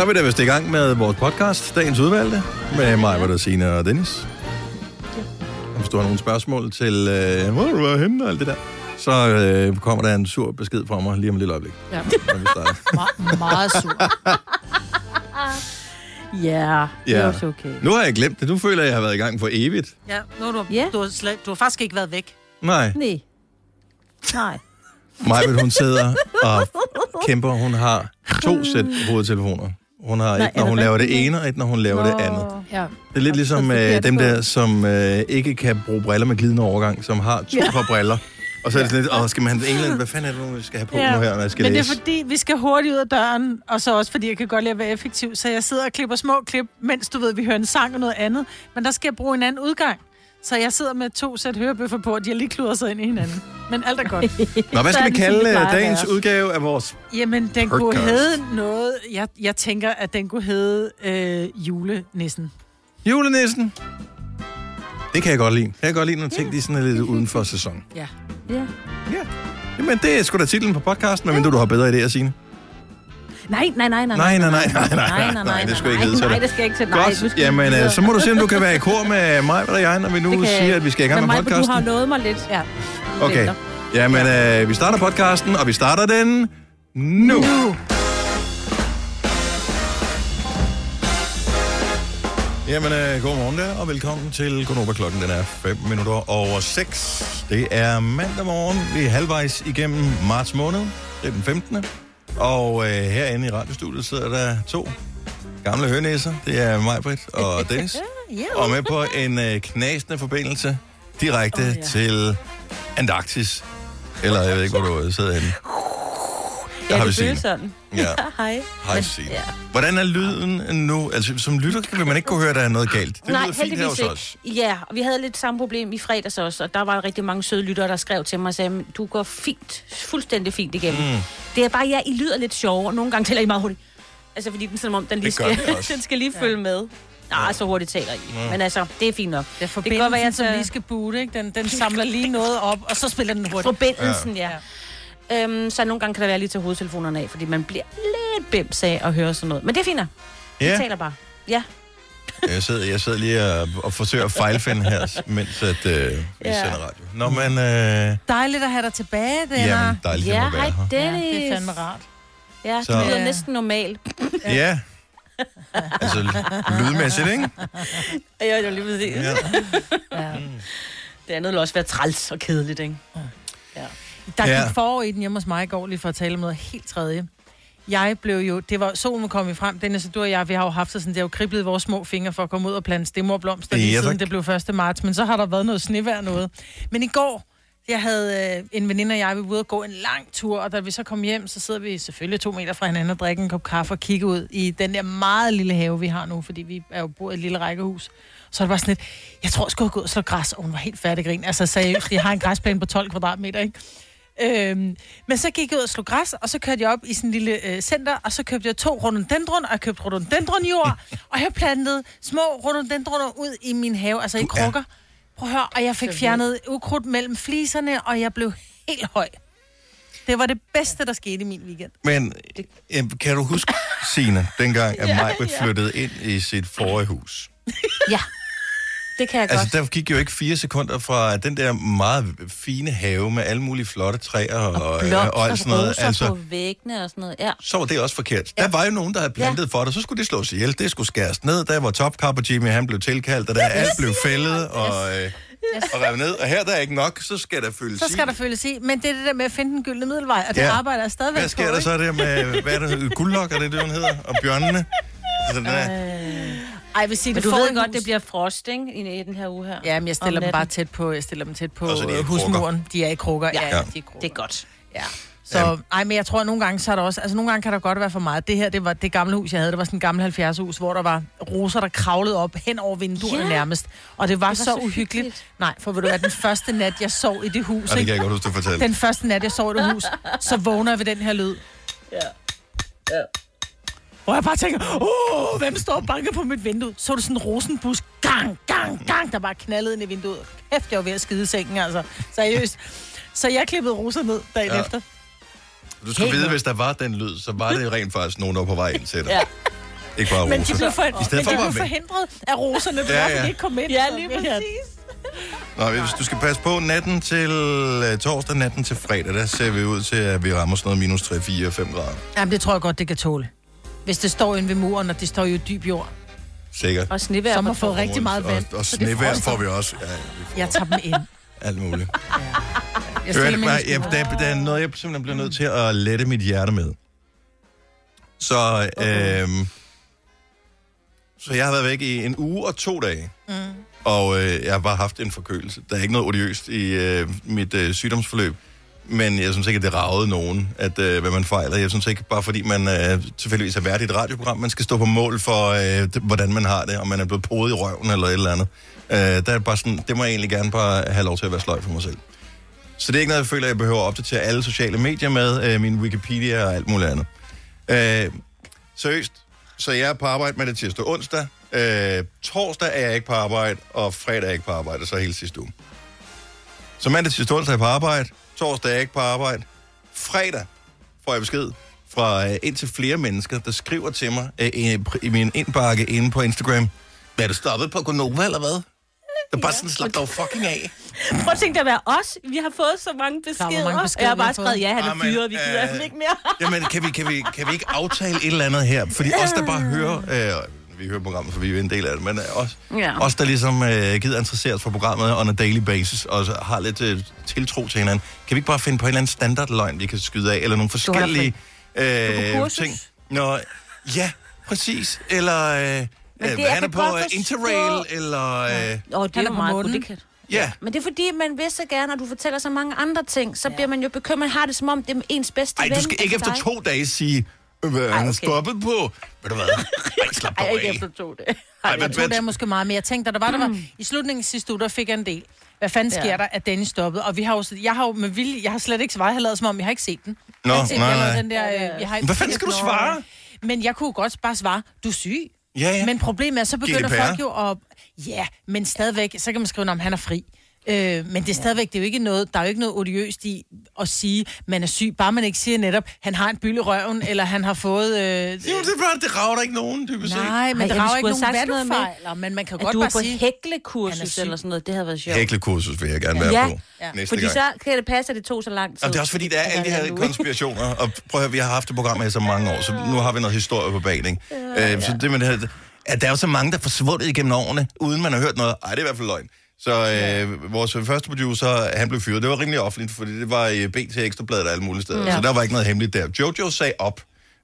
Så er vi da vist i gang med vores podcast, dagens udvalgte, med mig, hvor der Signe og Dennis. Hvis du har nogle spørgsmål til, øh, hvor du var henne og alt det der, så øh, kommer der en sur besked fra mig lige om et lille øjeblik, Ja. når vi starter. Me- meget sur. Ja, det er Ja. også okay. Nu har jeg glemt det. Nu føler jeg, at jeg har været i gang for evigt. Ja, nu har du, Ja. du, har slet, du har faktisk ikke været væk. Nej, Nej. Nej. Majbet, hun sidder og kæmper. Hun har to sæt hovedtelefoner. Hun har Nej, et, når hun det laver det ene, og et, når hun laver det andet. Ja. Det er lidt ligesom øh, dem det der, som øh, ikke kan bruge briller med glidende overgang, som har to par briller. Og så er det sådan lidt, åh, skal man have England? Hvad fanden er det nu, vi skal have på Ja. nu her, når jeg skal Men det læse? er fordi, vi skal hurtigt ud af døren, og så også fordi, jeg kan godt lide at være effektiv. Så jeg sidder og klipper små klip, mens du ved, vi hører en sang og noget andet. Men der skal jeg bruge en anden udgang. Så jeg sidder med to sæt hørebøffer på, og de har lige kludret sig ind i hinanden. Men alt er godt. Nå, hvad skal er vi kalde øh, dagens udgave af vores... Jamen, den kunne Podcast. hedde noget... Jeg, jeg tænker, at den kunne hedde øh, julenissen. Julenissen? Det kan jeg godt lide. Det kan jeg godt lide, når ting de er sådan lidt uden for sæson. Ja. Ja. Ja. Jamen, det er sgu da titlen på podcasten, medmindre du har bedre idéer, Signe. Nej, nej, nej, nej. Nej, nej, nej, nej, nej, nej, nej, det skal ikke hedde til Nej, dig. det skal ikke til. Nej, nu Godt, jamen, øh, så må du se, om du kan være i kor med mig og jeg, når vi nu siger, at vi skal i gang Men med Maja, du har podcasten. nået mig lidt. Ja. Okay. Jamen, øh, vi starter podcasten, og vi starter den nu. nu. Jamen, øh, godmorgen der, og velkommen til Konoba klokken. Den er 5 minutter over 6. Det er mandag morgen. Vi er halvvejs igennem marts måned. Det er den 15. Og øh, herinde i radiostudiet sidder der to gamle hønæsser. Det er mig, Britt og Dennis. Og med på en øh, knasende forbindelse direkte oh, ja. til Antarktis. Eller jeg ved ikke, hvor du sidder henne. Ja, har vi det Signe. føles sådan. Ja. Hej. Hej, Men- Signe. Ja. Hvordan er lyden nu? Altså, som lytter vil man ikke kunne høre, at der er noget galt. Det Nej, lyder fint her hos os. ikke. Ja, og vi havde lidt samme problem i fredags også, og der var rigtig mange søde lyttere, der skrev til mig og sagde, du går fint, fuldstændig fint igennem. Mm. Det er bare, ja, I lyder lidt sjovere, og nogle gange taler I meget hurtigt. Altså, fordi den, som om, den lige skal, den skal lige følge med. Nej, så hurtigt taler I. Ja. Men altså, det er fint nok. Det er Det kan godt være, forbindelsen, jeg lige skal boote, ikke? Den, den samler lige noget op, og så spiller den hurtigt. Forbindelsen, ja. ja. Øhm, så nogle gange kan det være lige til hovedtelefonerne af, fordi man bliver lidt bims af at høre sådan noget. Men det er fint. Vi Ja, taler bare. Ja. jeg sidder, jeg sidder lige og, og forsøger at fejlfinde her, mens at, øh, vi Ja. sender radio. Nå, men... Øh, Dejligt at have dig tilbage, det jamen, dejligt, Ja, at være hej her. Dennis. Ja, det er fandme rart. Ja, det Så- lyder Ja. næsten normalt. Ja. Altså, lydmæssigt, ikke? Ja, det var lige præcis. Ja. Ja. Det andet vil også være træls og kedeligt, ikke? Der Ja. gik forår i den hjemme hos mig i går, lige for at tale om noget helt tredje. Jeg blev jo, det var, solen var kommet frem, Dennis og du og jeg, vi har jo haft sådan, det har jo kriblet vores små fingre for at komme ud og plante stemmerblomster lige Ja, siden det blev 1. marts, men så har der været noget snevejr noget. Men i går, jeg havde øh, en veninde og jeg, vi var ude og gå en lang tur, og da vi så kom hjem, så sidder vi selvfølgelig to meter fra hinanden og drikker en kop kaffe og kigger ud i den der meget lille have, vi har nu, fordi vi er jo bor i et lille rækkehus. Så det bare sådan lidt, jeg tror, jeg skulle have gået og slå græs, og hun var helt færdig grin. Altså seriøst, jeg har en græsplæne på 12 kvadratmeter, ikke? Øhm, men så gik jeg ud og slog græs, og så kørte jeg op i sådan en lille øh, center, og så købte jeg to rhododendron, og jeg købte rhododendronjord, og jeg plantede små rhododendroner ud i min have, altså i Du er- krukker. Prøv at høre, og jeg fik fjernet ukrudt mellem fliserne, og jeg blev helt høj. Det var det bedste, der skete i min weekend. Men øh, kan du huske, Signe, dengang at Ja, Maj blev ja. flyttet ind i sit forrige hus? Ja, det kan jeg Altså, godt. der gik jo ikke fire sekunder fra den der meget fine have med alle mulige flotte træer og, og, og, Blomster, og alt sådan noget. roser Altså, på væggene og sådan noget. Ja. så var det også forkert. Der var jo nogen, der havde plantet for dig, så skulle det slås ihjel, det skulle skæres ned. Der var topkapper Jimmy, han blev tilkaldt, og der alt blev fældet og, øh, og revet ned. Og her der er ikke nok, så skal der fyldes Så skal i. der følges i, men det er det der med at finde den gyldne middelvej, og det Ja. ja. arbejder jeg stadigvæk Hvad sker på, der ikke? så der med, hvad er det, guldlok, er det det, hun hedder? Og bjørnene? Altså, den er, Ej, jeg vil sige, Men det du ved godt, hus- det bliver frost, ikke? I, den her uge her. Ja, men jeg stiller dem bare tæt på, jeg stiller dem tæt på Og så de er husmuren. De er i krukker. Ja, Ja. ja. Ja. de er krukker. Det er godt. Ja. Så, ej, men jeg tror, at nogle gange, så er der også, altså nogle gange kan der godt være for meget. Det her, det var det gamle hus, jeg havde. Det var sådan en gammel 70 hus, hvor der var roser, der kravlede op hen over vinduerne Ja. nærmest. Og det var, Det var så, så uhyggeligt. hyggeligt. Nej, for ved du hvad, den første nat, jeg sov i det hus, og det kan ikke? jeg godt huske, du fortalte. den første nat, jeg sov i det hus, så vågner jeg ved den her lyd. Ja. Ja. Hvor jeg bare tænker, åh, hvem står og banker på mit vindue? Så er det sådan en rosenbus, gang, gang, gang, der bare knaldede ind i vinduet. Kæft, jeg var ved at skide i sengen, altså. Seriøst. Så jeg klippede roser ned dagen Ja. efter. Du skal Helt vide, hvis der var den lyd, så var det rent faktisk nogen, der var på vej ind til dig. Ja. Ikke bare Men roser. de blev, for, I men stedet for de blev forhindret af roserne, Ja, ja, de ikke kom ind. Ja, lige vi- præcis. Nå, hvis du skal passe på natten til øh, torsdag, natten til fredag, der ser vi ud til, at vi rammer sådan noget minus 3, 4, 5 grader. Jamen, det tror jeg godt, det kan tåle. Hvis det står inde ved muren, og det står jo i dyb jord, Sikkert. Og på har fået torsdag. rigtig meget vand. Og, og så froster. får vi også. Ja, vi får Jeg tager dem ind. alt muligt. Jeg Hør, ja, skuret. der, der er noget, jeg simpelthen bliver nødt til at lette mit hjerte med. Så, øhm, så jeg har været væk i en uge og to dage. Mm. Og øh, jeg har bare haft en forkølelse. Der er ikke noget odiøst i øh, mit øh, sygdomsforløb. Men jeg synes ikke, at det ragede nogen, at, øh, hvad man fejler. Jeg synes ikke, bare fordi man øh, tilfældigvis er vært i et radioprogram, man skal stå på mål for, øh, det, hvordan man har det, om man er blevet podet i røven eller et eller andet. Øh, der er bare sådan, det må jeg egentlig gerne bare have lov til at være sløj for mig selv. Så det er ikke noget, jeg føler, jeg behøver at opdatere alle sociale medier med, øh, min Wikipedia og alt muligt andet. Øh, seriøst, så jeg er på arbejde med det tirsdag og onsdag. Øh, torsdag er jeg ikke på arbejde, og fredag er jeg ikke på arbejde, og så hele sidste uge. Så mandag, tirsdag, onsdag er jeg på arbejde, torsdag er jeg ikke på arbejde. Fredag får jeg besked fra øh, indtil flere mennesker, der skriver til mig øh, i, i min indbakke inde på Instagram. Er du stoppet på Gonova, eller hvad? Der er bare sådan, slap dog fucking af. Prøv at tænke dig at være os. Vi har fået så mange Der beskeder. mange og beskeder, jeg har bare skrevet, ja, han er fyret, vi gider øh, ikke mere. Jamen, kan vi, kan, vi, kan vi ikke aftale et eller andet her? Fordi os, der bare hører... Øh, vi hører programmet, for vi er en del af det, men øh, os, Ja. ja. os der ligesom øh, gider interessere os for programmet on a daily basis, og så har lidt øh, tiltro til hinanden, kan vi ikke bare finde på en eller anden standardløgn, vi kan skyde af, eller nogle forskellige øh, ting? Nå, ja, præcis. Eller øh, det- øh, han er på godt øh, forstå- Interrail, eller... Øh, Åh, det Han er er jo på meget godt, det kan. ja, Men det er fordi, man vil så gerne, og du fortæller så mange andre ting, så bliver man jo bekymret. Man har det som om, det er ens bedste ej, ven. du skal ikke efter dig. to dage sige, øh, hvad er han okay. stoppet på? Ved du hvad? Ej, slap Ej, dog ikke af. efter to dage. Ej, Jeg hvad, tror, det er måske meget, men jeg tænkte, der var, der var, Mm. i slutningen sidste uge, der fik jeg en del. Hvad fanden sker Ja. der, at Dennis stoppede? Og vi har jo, jeg har jo med vilje, jeg har slet ikke svaret, jeg har lavet som om, jeg har ikke set den. Nå, jeg har ikke set, nej, jeg nej. den der, øh, jeg har ikke Hvad fanden skal du svare? Men jeg kunne godt bare svare, du er syg. Ja, ja. Men problemet er, så begynder GDPR. folk jo at... Ja, men stadigvæk, så kan man skrive, om han er fri. Øh, men det er stadigvæk, det er jo ikke noget, der er jo ikke noget odiøst i at sige, man er syg, bare man ikke siger netop, han har en byld i røven, eller han har fået... Øh, Jo, det, er bare, det rager der ikke nogen, dybest set. nej, men er jo skulle ikke nogen hvad du fejler, men man kan At godt du bare på sige... Han er hæklekursus syg. eller sådan noget, det havde været sjovt. Hæklekursus vil jeg gerne være Ja, på næste Fordi gang. så kan det passe, at det tog så lang tid. Og det er også fordi, der er alle de her konspirationer, og prøv at høre, vi har haft det program her i så mange år, så nu har vi noget historie på banen. Øh, så det med det her, at der er jo så mange, der er forsvundet igennem årene, uden man har hørt noget. Ej, det er i hvert fald løgn. Så øh, vores første producer, han blev fyret. Det var rimelig offentligt, fordi det var i BT Ekstrabladet og alle mulige steder. Ja. Så der var ikke noget hemmeligt der. Jojo sagde op.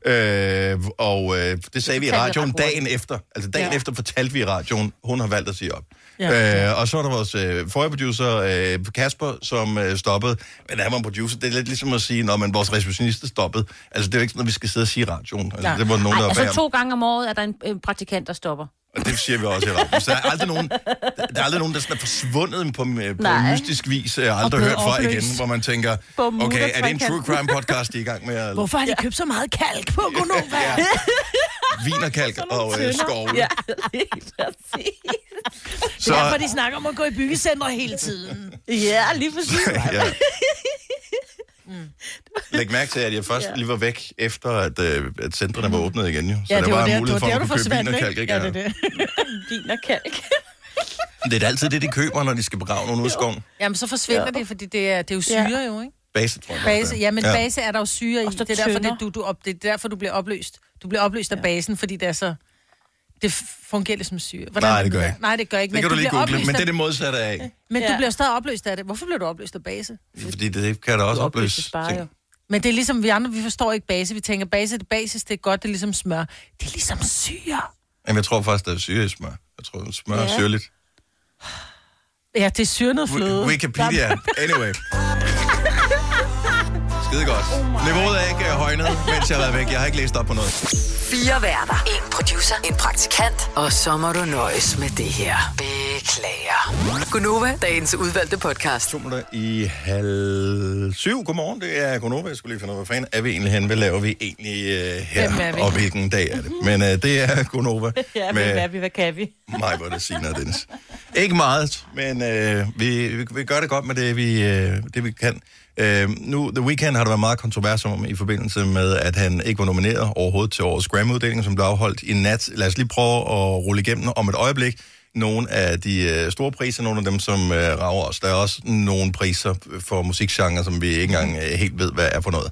Øh, og øh, det sagde vi i radioen dagen efter. Altså dagen Ja. efter fortalte vi i radioen, hun har valgt at sige op. Ja. Ja. Øh, og så er der vores øh, forrige producer, øh, Kasper, som øh, stoppede. Men han var en producer. Det er lidt ligesom at sige, når man vores receptionist stoppede. Altså, det er jo ikke sådan, at vi skal sidde og sige i radioen. Altså, Nej. det var nogen, der Ej, var altså to gange om året er der en, en praktikant, der stopper. Og det siger vi også i radioen. Så der er aldrig nogen, der er aldrig nogen, der sådan er forsvundet på, øh, på Nej. mystisk vis. Jeg har aldrig hørt fra opløst. igen, hvor man tænker, okay, er det en true crime podcast, de er i gang med at Hvorfor har de købt så meget kalk på Gonova? Ja. vinerkalk og øh, skove? Ja, lige præcis. Så, Det er derfor, de snakker om at gå i byggecentre hele tiden. Ja, lige præcis. ja. Læg mærke til, at jeg først lige var væk, efter at, øh, at centrene var åbnet igen. Jo. Så Ja, der det var var der, mulighed for, der, at kunne købe forsvandt, vinerkalk. ikke? Ikke? Ja, det er det. Vin og kalk. Det er da altid det, de køber, når de skal begrave nogen ud i skoven. Jamen, så forsvinder det, fordi det er, det er jo syre jo, ikke? Base, tror jeg. Base, ja, men ja. base er der jo syre i. Og Det er, derfor, det, du, du op, det er derfor, du bliver opløst. Du bliver opløst af basen, fordi det er så... Det fungerer lidt som syre. Hvordan Nej, er det gør ikke. Nej, det gør ikke. Det kan du lige google, men det er det modsatte af. men du Ja. bliver stadig opløst af det. Hvorfor bliver du opløst af base? Fordi det kan da også opløse ting. Men det er ligesom, vi andre, vi forstår ikke base. Vi tænker, base, det basis, det er godt, det er ligesom smør. Det er ligesom syre. Jamen, jeg tror faktisk, der er syre i smør. Jeg tror, smør er Ja. syrligt. Ja, det er syrnet fløde. Wi- Wikipedia. Anyway. Skide godt. Niveauet er ikke øh, højnet, mens jeg har været væk. Jeg har ikke læst op på noget. Fire værter. En producer. En praktikant. Og så må du nøjes med det her. Beklager. Gunova, dagens udvalgte podcast. To minutter i halv syv. Godmorgen, det er Gunova. Jeg skulle lige finde ud af, hvad fanden er vi egentlig hen? Hvad laver vi egentlig uh, her? Hvem er vi? Og hvilken dag er det? Men uh, det er Gunova. Ja, men hvad er vi? Hvad kan vi? mig, hvor det siger Dennis. Ikke meget, men øh, vi, vi, vi gør det godt med det, vi, øh, det, vi kan. Øh, nu, The Weeknd har der været meget kontrovers om i forbindelse med, at han ikke var nomineret overhovedet til årets Grammy-uddeling, som blev afholdt i nat. Lad os lige prøve at rulle igennem om et øjeblik nogle af de øh, store priser, nogle af dem, som øh, rager os. Der er også nogle priser for musikgenre, som vi ikke engang øh, helt ved, hvad er for noget.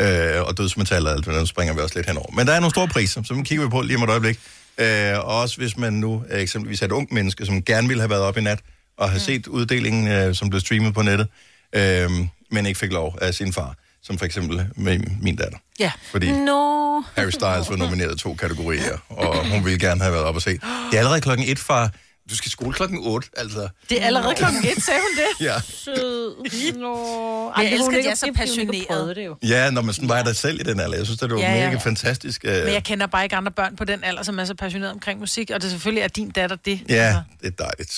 Øh, og dødsmetal og alt det, der springer vi også lidt henover. Men der er nogle store priser, som kigger vi på lige om et øjeblik. Øh, og også hvis man nu øh, eksempelvis er et ungt menneske, som gerne ville have været op i nat, og have set uddelingen, øh, som blev streamet på nettet, øh, men ikke fik lov af sin far, som for eksempel med min datter. Ja. Fordi Nå. Harry Styles var nomineret i to kategorier, og hun ville gerne have været op og se. Det er allerede klokken et, far. Du skal i skole klokken 8, altså. Det er allerede klokken et, sagde hun det. Ja, Sød. Nå. jeg elsker, at de er så prøvet Det jo. ja når man sådan var der selv i den alder. Jeg synes, det var Ja, ja, mega ja. fantastisk. øh, Men jeg kender bare ikke andre børn på den alder, som er så passionerede omkring musik, og det selvfølgelig er din datter det. Ja, Altså. det er dejligt.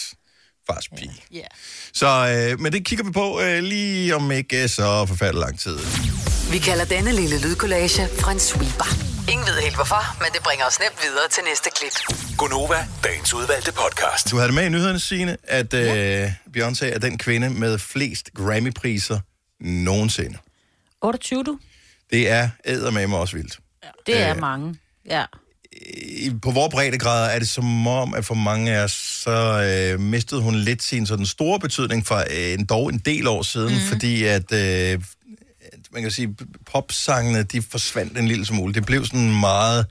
Fars pige. Ja. Så, øh, men det kigger vi på øh, lige om ikke øh, så forfærdelig lang tid. Vi kalder denne lille lydkollage en sweeper. Ingen ved helt hvorfor, men det bringer os nemt videre til næste klip. Gonova, dagens udvalgte podcast. Du havde det med i nyhederne, Signe, at øh, Beyoncé er den kvinde med flest Grammy-priser nogensinde. 28, du? Det er eddermame også vildt. Det er Øh. mange. Ja. På vores breddegrad er det som om, at for mange af os, så øh, mistede hun lidt sin sådan store betydning for øh, en, dog en del år siden, mm. fordi at, øh, man kan sige, popsangene, de forsvandt en lille smule. Det blev sådan meget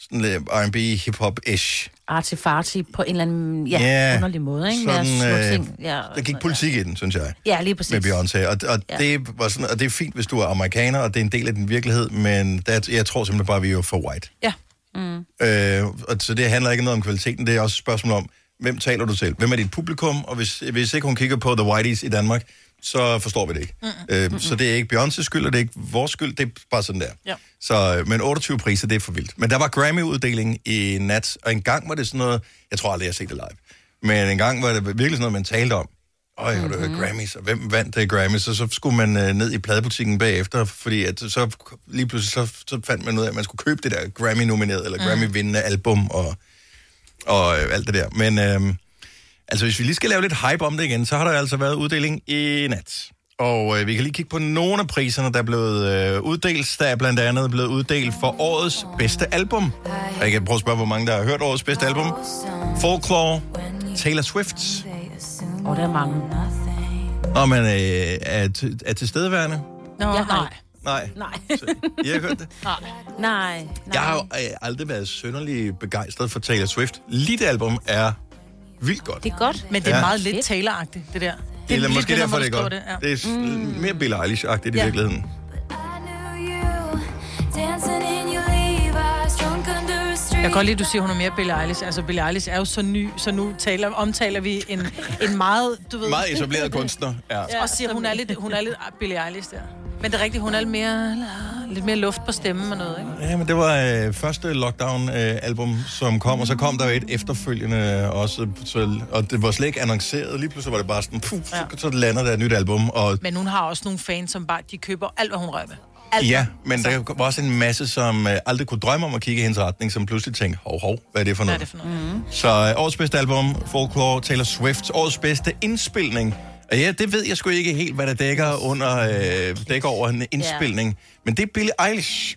sådan lidt R&B, hip-hop-ish. Artifarti på en eller anden ja, Ja, underlig måde, ikke? Sådan, øh, ting. Ja, Der gik sådan, politik i den, synes jeg. Ja, ja lige præcis. med Beyoncé, og, og, Ja. ja. det var sådan, og det er fint, hvis du er amerikaner, og det er en del af din virkelighed, men der, jeg tror simpelthen bare, vi er for white. Ja. Øh, og så det handler ikke noget om kvaliteten, det er også et spørgsmål om, hvem taler du til? Hvem er dit publikum? Og hvis, hvis ikke hun kigger på The Whiteys i Danmark, så forstår vi det ikke. Mm. Øh, så det er ikke Beyoncé's skyld, og det er ikke vores skyld, det er bare sådan der. Ja. Så, øh, men 28 priser, det er for vildt. Men der var Grammy-uddeling i nat, og en gang var det sådan noget, jeg tror aldrig, jeg har set det live, men en gang var det virkelig sådan noget, man talte om. Øj, har du hørt Grammys, og hvem vandt det Grammys? Og så skulle man øh, ned i pladebutikken bagefter, fordi at så lige pludselig så, så fandt man ud af, at man skulle købe det der Grammy-nomineret, eller Grammy-vindende album, og, og øh, alt det der. Men øh, altså, hvis vi lige skal lave lidt hype om det igen, så har der altså været uddeling i nat. Og øh, vi kan lige kigge på nogle af priserne, der er blevet øh, uddelt. Der er blandt andet blevet uddelt for årets bedste album. Og jeg kan prøve at spørge, hvor mange der har hørt årets bedste album. Folklore, Taylor Swift, Og der er mange. og man øh, er, til, er tilstedeværende. Nå, Jeg har nej. Nej, Nej. så, I har hørt det. Nej. Nej. Jeg har jo øh, aldrig været sønderlig begejstret for Taylor Swift. Lige det album er vildt godt. Det er godt. Men det er Ja. meget lidt Fedt. Taylor-agtigt, det der. Det er lige måske derfor, det er godt. Det, ja. Det er s- mere Billie Eilish-agtigt i Ja. virkeligheden. Jeg kan godt lide, at du siger, hun er mere Billie Eilish. Altså, Billie Eilish er jo så ny, så nu taler, omtaler vi en, en meget, du ved... Meget etableret kunstner. Ja. Ja, og siger, hun er lidt, hun er lidt Billie Eilish der. Men det er rigtigt, hun er lidt mere, lidt mere luft på stemmen og noget, ikke? Ja, men det var øh, første lockdown-album, øh, som kom, og så kom der jo et efterfølgende også, så, og det var slet ikke annonceret. Lige pludselig var det bare sådan, puh, så, Ja. så lander der et nyt album, og Men hun har også nogle fans, som bare, de køber alt, hvad hun rører ved. Alt. ja, men der var også en masse, som øh, aldrig kunne drømme om at kigge i hendes retning, som pludselig tænkte, hov, hov, hvad er det for Hvad er noget? det for noget? Mm. Så øh, årets bedste album, Folklore, Taylor Swift, årets bedste indspilning. Og ja, det ved jeg sgu ikke helt, hvad der dækker under, øh, dækker over en indspilning. Men det er Billie Eilish,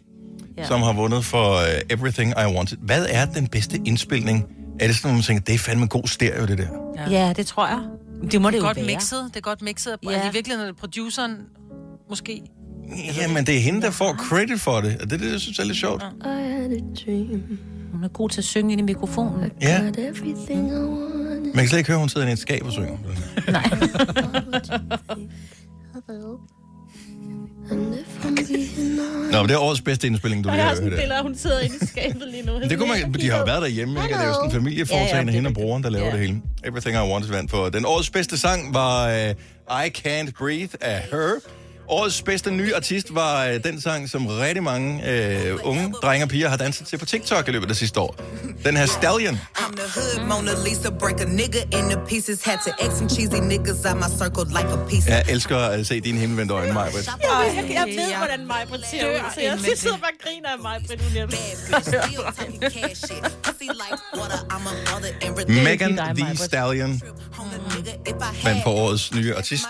Ja. som har vundet for uh, Everything I Wanted. Hvad er den bedste indspilning? Er det sådan, at man tænker, det er fandme god stereo, det der? Ja, det tror jeg. Det må det, Det er jo godt være. mixet, det er godt mixet. Ja. Ja. Er det virkelig, når det er produceren, måske? Ja, men det er hende, der får credit for det. Og det er det, jeg synes er lidt sjovt. Hun er god til at synge ind i mikrofonen. Ja. Man kan slet ikke høre, hun sidder i et skab og synger. Nej. Nå, men det er årets bedste indspilning, du lige har hørt. her. hun sidder inde i skabet lige nu. Det kunne man, de har jo været derhjemme, ikke? Og Det er jo sådan en familieforetagende, Ja, ja, hende og broren, der laver Ja. det hele. Everything I Want is vandt for. Den årets bedste sang var uh, I Can't Breathe af Her. Årets bedste nye artist var uh, den sang, som rigtig mange uh, unge drenge og piger har danset til på TikTok i løbet af sidste år. Den her Stallion. I'm the hood Mona Lisa, break a nigga into pieces. Had to X some cheesy niggas out my circle like a piece. Jeg elsker at se dine himmelvendte øjne, Majbrit. Jeg, jeg ved, hvordan mig på ser ud, så jeg sidder bare og griner af and everything. Megan Thee Maj-Brit. Stallion. Vandt for årets nye artist.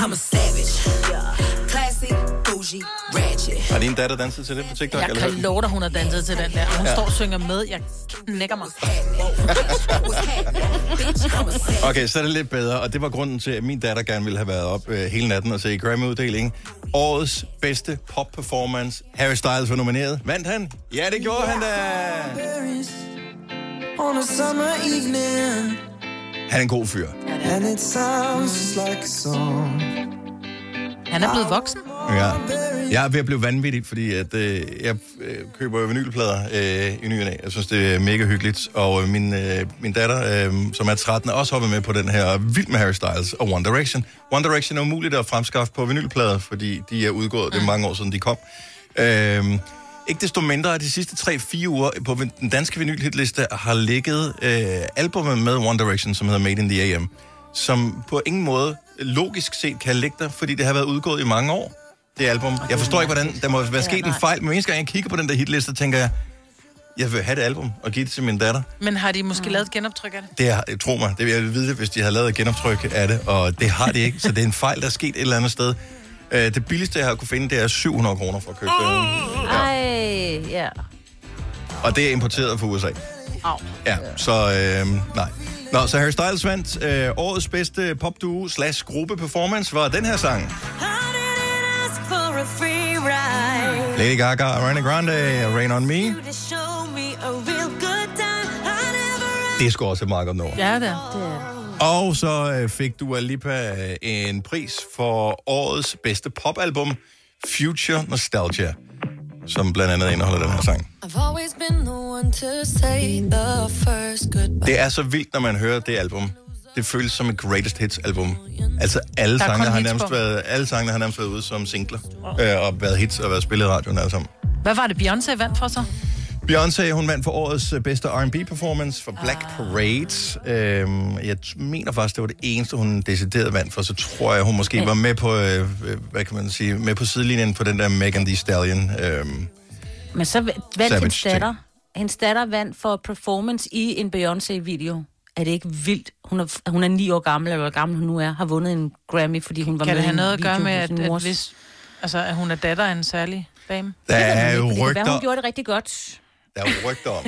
I'm a savage. Yeah. Classy, bougie, ratchet. Har din datter danset til det på TikTok? Jeg eller kan hvad? love dig, hun har danset til den der. Og hun ja. står og synger med. Jeg knækker mig. Okay, så er det lidt bedre, og det var grunden til, at min datter gerne ville have været op øh, hele natten og se Grammy-uddelingen. Årets bedste pop-performance. Harry Styles var nomineret. Vandt han? Ja, det gjorde han da! on a summer evening, Han er en god fyr. and it sounds like a song. Han er blevet voksen. Ja. Jeg er ved at blive vanvittig, fordi at, øh, jeg øh, køber vinylplader øh, i ny og. Jeg synes, det er mega hyggeligt. Og øh, min, øh, min datter, øh, som er 13, er også hoppet med på den her Vild med Harry Styles og One Direction. One Direction er umuligt at fremskaffe på vinylplader, fordi de er udgået. Det er mange år siden, de kom. Øh, ikke desto mindre, at de sidste 3-4 uger på den danske vinylhitliste har ligget øh, albumet med One Direction, som hedder Made in the AM, som på ingen måde logisk set kan ligge der, fordi det har været udgået i mange år, det album. Jeg forstår ikke, hvordan der må være sket en fejl, men eneste gang jeg kigger på den der hitliste, tænker jeg, jeg vil have det album og give det til min datter. Men har de måske lavet et genoptryk af det? Det er, tro mig, det vil jeg vide, hvis de har lavet et genoptryk af det, og det har de ikke, så det er en fejl, der er sket et eller andet sted. Øh, Det billigste, jeg har kunne finde, det er 700 kroner for at købe det. Ej, ja. Og det er importeret fra USA. Au. Ja, så øh, nej. Nå, så Harry Styles vandt øh, årets bedste popduo slash gruppe performance var den her sang. Lady Gaga, Ariana Grande, Rain On Me. Det er sgu også et meget godt nummer. Ja, det er. Det er det. Og så øh, fik Dua Lipa øh, en pris for årets bedste popalbum, Future Nostalgia, som blandt andet indeholder den her sang. Det er så vildt, når man hører det album. Det føles som et greatest hits album. Altså alle Der er sangene kun har hits nærmest på. været, alle sangene har nærmest været ude som singler. Øh, og været hits og været spillet i radioen alle sammen. Hvad var det, Beyoncé vandt for så? Beyoncé, hun vandt for årets øh, bedste R&B performance for Black Parade. Øhm, jeg mener faktisk, det var det eneste, hun decideret vandt for. Så tror jeg, hun måske var med på, øh, øh, hvad kan man sige, med på sidelinjen på den der Megan Thee Stallion. Øhm, Men så vandt hendes datter. Hendes datter vandt for performance i en Beyoncé-video. Er det ikke vildt? Hun er, hun er ni år gammel, eller hvor gammel hun nu er, har vundet en Grammy, fordi hun var Kan med det i have en noget at gøre med, at, at, hvis, altså, at hun er datter af en særlig dame? der Det er jo men det kan være, rygter, hun gjorde det rigtig godt. Der er jo rygter om.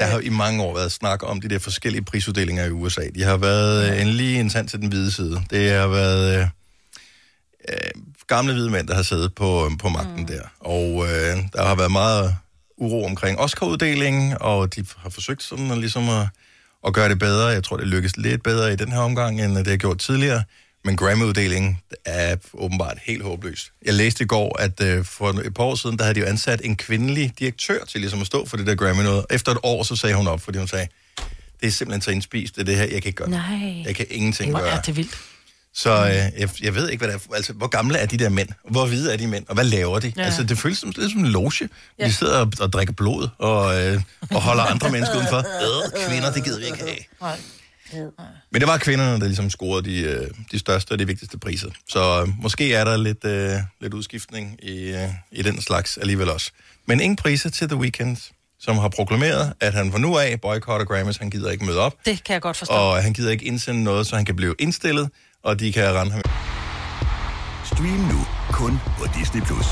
Der har i mange år været snak om de der forskellige prisuddelinger i USA. De har været øh, en lige en tand til den hvide side. Det har været øh, øh, gamle hvide mænd, der har siddet på, på magten mm. der. Og øh, der har været meget uro omkring Oscar-uddelingen, og de har forsøgt sådan at, ligesom at, at gøre det bedre. Jeg tror, det lykkes lidt bedre i den her omgang, end det har gjort tidligere. Men Grammy-uddelingen er åbenbart helt håbløs. Jeg læste i går, at øh, for et par år siden, der havde de jo ansat en kvindelig direktør til ligesom at stå for det der Grammy noget. Efter et år, så sagde hun op, fordi hun sagde, det er simpelthen så indspist, det, det her, jeg kan ikke gøre. det. Nej. Jeg kan ingenting Hvor gøre. er det vildt. Så øh, jeg, jeg ved ikke, hvad det er. Altså, hvor gamle er de der mænd? Hvor hvide er de mænd? Og hvad laver de? Ja. Altså, det føles som, lidt som en loge. Ja. De sidder og, og drikker blod og, øh, og holder andre mennesker udenfor. Øh, kvinder, det gider vi ikke have. Nej. Men det var kvinderne, der ligesom scorede de, øh, de største og de vigtigste priser. Så øh, måske er der lidt, øh, lidt udskiftning i, øh, i den slags alligevel også. Men ingen priser til The Weeknd, som har proklameret, at han fra nu af boykotter Grammys. Han gider ikke møde op, Det kan jeg godt forstå. og han gider ikke indsende noget, så han kan blive indstillet, og de kan rende ham Stream nu kun på Disney+. Plus.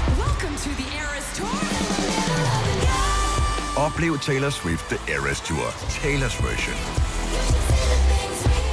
Oplev Taylor Swift The Eras Tour, Taylor's version.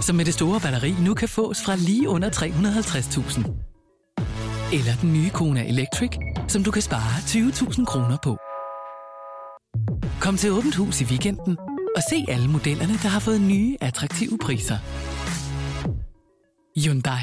som med det store batteri nu kan fås fra lige under 350.000. Eller den nye Kona Electric, som du kan spare 20.000 kroner på. Kom til Åbent Hus i weekenden og se alle modellerne, der har fået nye, attraktive priser. Hyundai.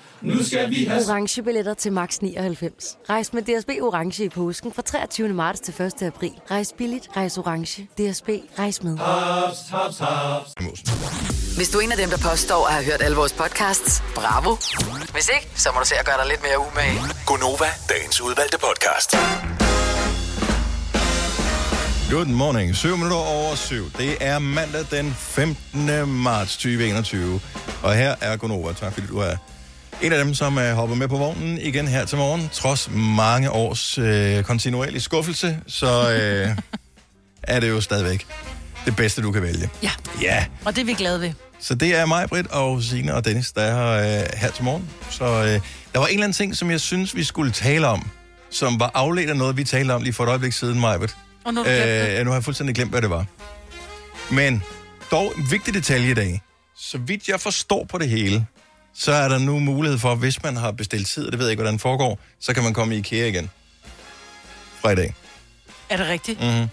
Nu skal vi have... Orange billetter til max 99. Rejs med DSB Orange i påsken fra 23. marts til 1. april. Rejs billigt, rejs orange. DSB, rejs med. Haps, haps, haps. Hvis du er en af dem, der påstår at have hørt alle vores podcasts, bravo. Hvis ikke, så må du se at gøre dig lidt mere umage. Gonova, dagens udvalgte podcast. Good morning. 7 minutter over 7. Det er mandag den 15. marts 2021. Og her er Gonova. Tak fordi du er en af dem, som er hoppet med på vognen igen her til morgen. Trods mange års øh, kontinuerlig skuffelse, så øh, er det jo stadigvæk det bedste, du kan vælge. Ja. Ja. Og det er vi glade ved. Så det er mig, Britt og Signe og Dennis, der er her, øh, her til morgen. Så øh, der var en eller anden ting, som jeg synes, vi skulle tale om, som var afledt af noget, vi talte om lige for et øjeblik siden, Majbert. Og nu. Øh, nu har jeg fuldstændig glemt, hvad det var. Men dog en vigtig detalje i dag. Så vidt jeg forstår på det hele, så er der nu mulighed for, hvis man har bestilt tid, og det ved jeg ikke, hvordan det foregår, så kan man komme i IKEA igen. Fra i dag. Er det rigtigt? Mm-hmm.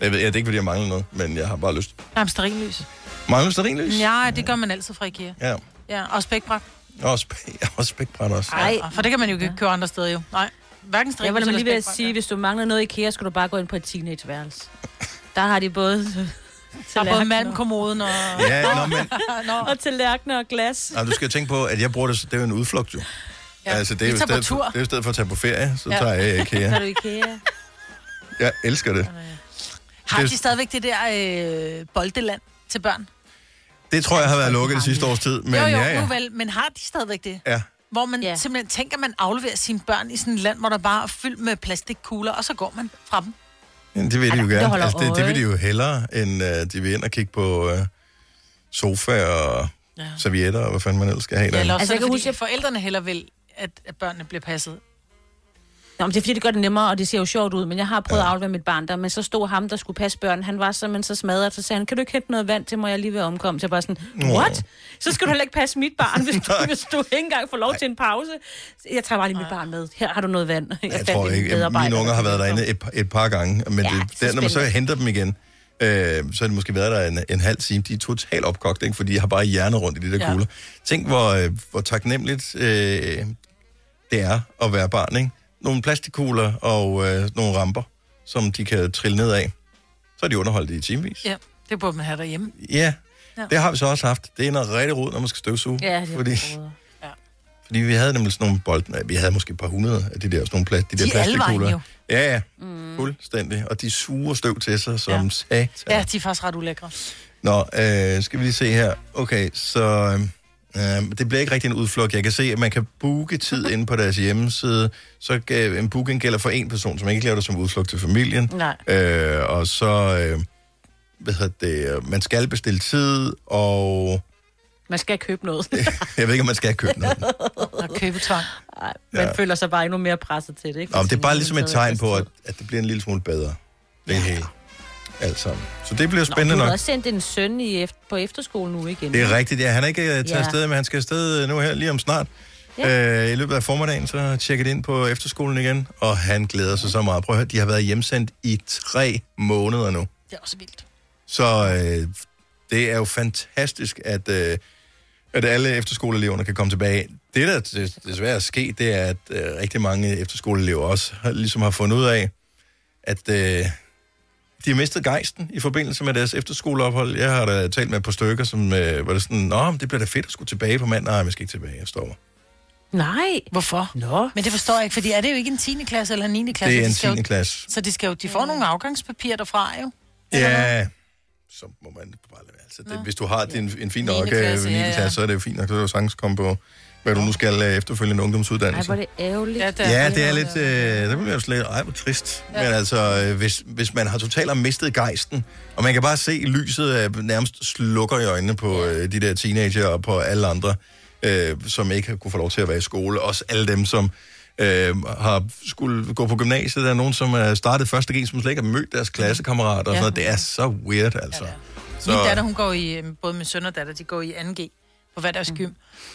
Jeg ved, ja, det er ikke, fordi jeg mangler noget, men jeg har bare lyst. Nej, men stearinlys. Mangler du stearinlys? Ja, det gør man altid fra IKEA. Ja. Ja, og spækbræt. Og, spæk, og spækbræt også. Nej, for det kan man jo ikke købe andre steder jo. Nej, hverken Jeg stearinlys var nemlig lige eller ved at sige, hvis du mangler noget i IKEA, skal du bare gå ind på et teenageværelse. Der har de både... Der er både malmkommoden og... Ja, nå, men- nå. Og tallerkener og glas. Og du skal tænke på, at jeg bruger det, det er jo en udflugt jo. Ja. Altså, det er Vi jo i tager på stedet, for, tur. det er jo i stedet for at tage på ferie, så Ja. tager jeg er IKEA. du IKEA. Jeg elsker det. Har Det- de stadigvæk det der øh, boldeland til børn? Det tror jeg har været lukket det sidste års tid, men jo, jo, ja, nu ja. vel, men har de stadigvæk det? ja. Hvor man ja. simpelthen tænker, man afleverer sine børn i sådan et land, hvor der bare er fyldt med plastikkugler, og så går man fra dem. Det vil de jo det gerne. holder Altså, det, det vil de jo hellere, end uh, de vil ind og kigge på uh, sofa og ja. servietter, og hvad fanden man ellers skal have Ja, eller der. også altså, jeg kan huske, at forældrene heller vil, at, at børnene bliver passet. Nå, men det er fordi, det gør det nemmere, og det ser jo sjovt ud. Men jeg har prøvet ja. at aflevere mit barn der, men så stod ham, der skulle passe børn. Han var simpelthen så smadret, så sagde han, kan du ikke hente noget vand til mig, jeg lige ved at omkomme? Så jeg bare sådan, what? Så skal du heller ikke passe mit barn, hvis du, hvis du ikke engang får lov til en pause. Jeg tager bare lige mit barn med. Her har du noget vand. Jeg, Jeg tror ikke, mine unger har været derinde et, par- et par gange, men Ja, det, der, når man så henter dem igen, øh, så har de måske været der en, en halv time. De er totalt opkogt, ikke? fordi de har bare hjernet rundt i de der Ja. kugler. Tænk, hvor, øh, hvor taknemmeligt øh, det er at være barn. Ikke? Nogle plastikkugler og øh, nogle ramper, som de kan trille ned af. Så er de underholdt i timevis. Ja, det burde man have derhjemme. Ja, Ja. det har vi så også haft. Det er noget rigtig rod, når man skal støvsuge. Ja, det er fordi, Ja. fordi vi havde nemlig sådan nogle bold... Nej, vi havde måske et par hundrede af de der, sådan nogle plat, de der De er vejen plastikkugler. jo. Ja, ja. Mm. Fuldstændig. Og de suger støv til sig som ja. satan. Ja, de er faktisk ret ulækre. Nå, øh, skal vi lige se her. Okay, så øh, det bliver ikke rigtig en udflugt. Jeg kan se, at man kan booke tid inde på deres hjemmeside. Så øh, en booking gælder for en person, som ikke laver det som udflugt til familien. Nej. Øh, og så, øh, hvad hedder det, øh, man skal bestille tid, og Man skal købe noget. jeg ved ikke, om man skal købe noget. Og købetvang. Nej, man Ja. føler sig bare endnu mere presset til det, ikke? Nå, det er bare ligesom man et så tegn på, at, at det bliver en lille smule bedre. Det er hele. Alt sammen. Så det bliver Nå, spændende du har nok. også sendt en søn i efter, på efterskole nu igen. Det er rigtigt, ja. Han er ikke uh, taget Ja. afsted, men han skal afsted øh, nu her lige om snart. Ja. Øh, I løbet af formiddagen, så tjekker det ind på efterskolen igen, og han glæder sig så meget. Prøv at høre, de har været hjemsendt i tre måneder nu. Det er også vildt. Så øh, det er jo fantastisk, at, øh, at alle efterskoleeleverne kan komme tilbage. Det, der des- desværre er sket, det er, at øh, rigtig mange efterskoleelever også har, ligesom har fundet ud af, at øh, de har mistet gejsten i forbindelse med deres efterskoleophold. Jeg har da talt med et par stykker, som øh, var det sådan, Nå, det bliver da fedt at skulle tilbage på mandag. Nej, jeg skal ikke tilbage, jeg står. Nej. Hvorfor? Nå. Men det forstår jeg ikke, fordi er det jo ikke en 10. klasse eller en 9. klasse? Det er en De skal jo- 10. klasse. Så de, skal jo, de får nogle afgangspapirer derfra, jo. Ja, så må man bare lade være. Altså, det, hvis du har din, en fin nok Niende 9. klasse, klasse, ja, ja. så er det jo fint nok, så er du sagtens komme på, hvad du nu skal øh, efterfølgende en Ej, ungdomsuddannelse. hvor er det ærgerligt. Ja, det Ja, det er lidt, øh, det bliver jo slet, ej, hvor trist. Ja. Men altså, øh, hvis, hvis man har totalt mistet gejsten, og man kan bare se lyset af, nærmest slukker i øjnene på øh, de der teenager og på alle andre, øh, som ikke har kunne få lov til at være i skole, også alle dem, som øh, har skulle gå på gymnasiet. Der er nogen, som er startet første G, som slet ikke har mødt deres klassekammerater. Og Ja. sådan noget. Det er så weird, altså. Ja, Så... Min datter, hun går i, øhm, både min søn og datter, de går i 2G på hver deres gym.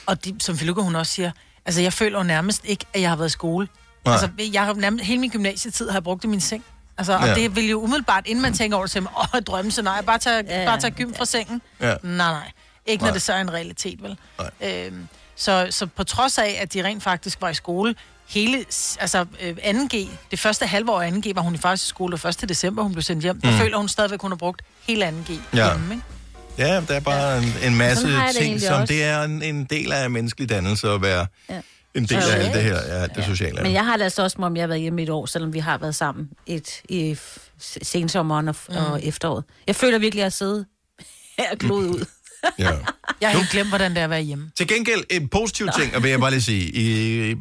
Og de, som Filuka, hun også siger, altså jeg føler jo nærmest ikke, at jeg har været i skole. Nej. Altså, jeg har nærmest, hele min gymnasietid har jeg brugt i min seng. Altså, og Ja. det vil jo umiddelbart, inden man tænker over sige, åh, drømme, så nej, bare tage, ja, bare tage gym fra sengen. Ja. Nej, nej. Ikke når Nej. det så er en realitet, vel? Øhm, så, så på trods af, at de rent faktisk var i skole, hele, altså øh, 2G, det første halvår af 2G var hun i faktisk i skole, og 1. december hun blev sendt hjem, der Mm. føler hun stadigvæk, hun har brugt hele 2G Ja. hjemme, ikke? Ja, der er bare en, en masse har ting, som også. det er en, en del af menneskelig dannelse at være Ja. en del af alt det her, ja, det sociale. Men jeg har det altså også, om jeg har været hjemme i et år, selvom vi har været sammen et, i sensommeren og, mm. og efteråret. Jeg føler virkelig, at jeg sidder her og ud. Ja. Jeg har helt glemt, hvordan det er at være hjemme. Til gengæld, en positiv ting, og vil jeg bare lige sige, I, I,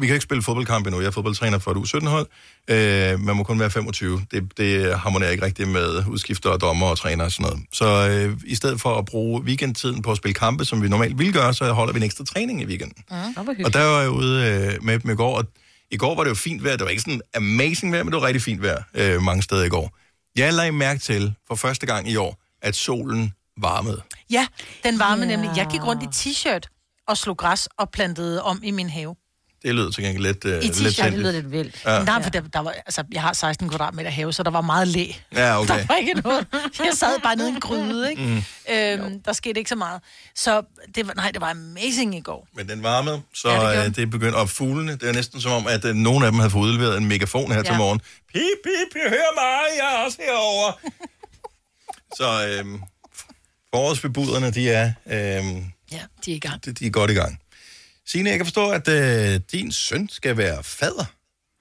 vi kan ikke spille fodboldkamp endnu. Jeg er fodboldtræner for et U17-hold. Øh, man må kun være 25. Det, det harmonerer ikke rigtigt med udskifter og dommer og træner og sådan noget. Så øh, i stedet for at bruge weekendtiden på at spille kampe, som vi normalt ville gøre, så holder vi en ekstra træning i weekenden. Mm. Og der var jeg ude øh, med dem i går, og i går var det jo fint vejr. Det var ikke sådan amazing vejr, men det var rigtig fint vejr øh, mange steder i går. Jeg lagde mærke til for første gang i år, at solen varmede. Ja, den varme Ja. nemlig. Jeg gik rundt i t-shirt og slog græs og plantede om i min have. Det lød til gengæld lidt, øh, I lidt t-shirt, det lyder lidt vildt. Ja. Nej, for der, der var, altså, jeg har 16 kvadratmeter have, så der var meget læ. Ja, okay. Der var ikke noget. Jeg sad bare nede i en gryde, ikke? Mm. Øhm, der skete ikke så meget. Så det var, nej, det var amazing i går. Men den varmede, så Ja, det øh, det begyndte. Og fuglene, det er næsten som om, at øh, nogle af dem havde fået udleveret en megafon her ja. til morgen. Pip, pip, jeg hører mig, jeg er også herovre. så øh, forårsbebuderne, de er, øh, Ja, de er i gang. de, de er godt i gang. Signe, jeg kan forstå, at øh, din søn skal være fader.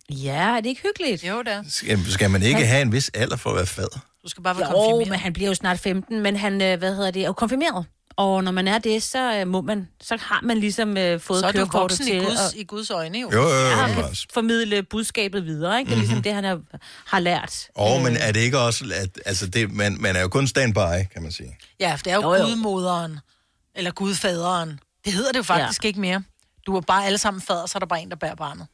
Ja, er det ikke hyggeligt? Jo, da. Skal, skal man ikke Han- have en vis alder for at være fader? Du skal bare være Jo, konfirmeret. men han bliver jo snart 15, men han, øh, hvad hedder det, er jo konfirmeret. Og når man er det, så øh, må man, så har man ligesom øh, fået Så er du voksen til i Guds, at- i Guds øjne, jo. Jo, jo, jo, Ja, jo, kan formidle budskabet videre, ikke? Det er Mhm. ligesom det, han er, har lært. Og Øh, men er det ikke også, at altså det, man, man er jo kun standby, kan man sige. Ja, for det er jo, Jo, jo. gudmoderen. Eller gudfaderen. Det hedder det jo faktisk ja. ikke mere. Du er bare alle sammen fader, så er der bare en, der bærer barnet.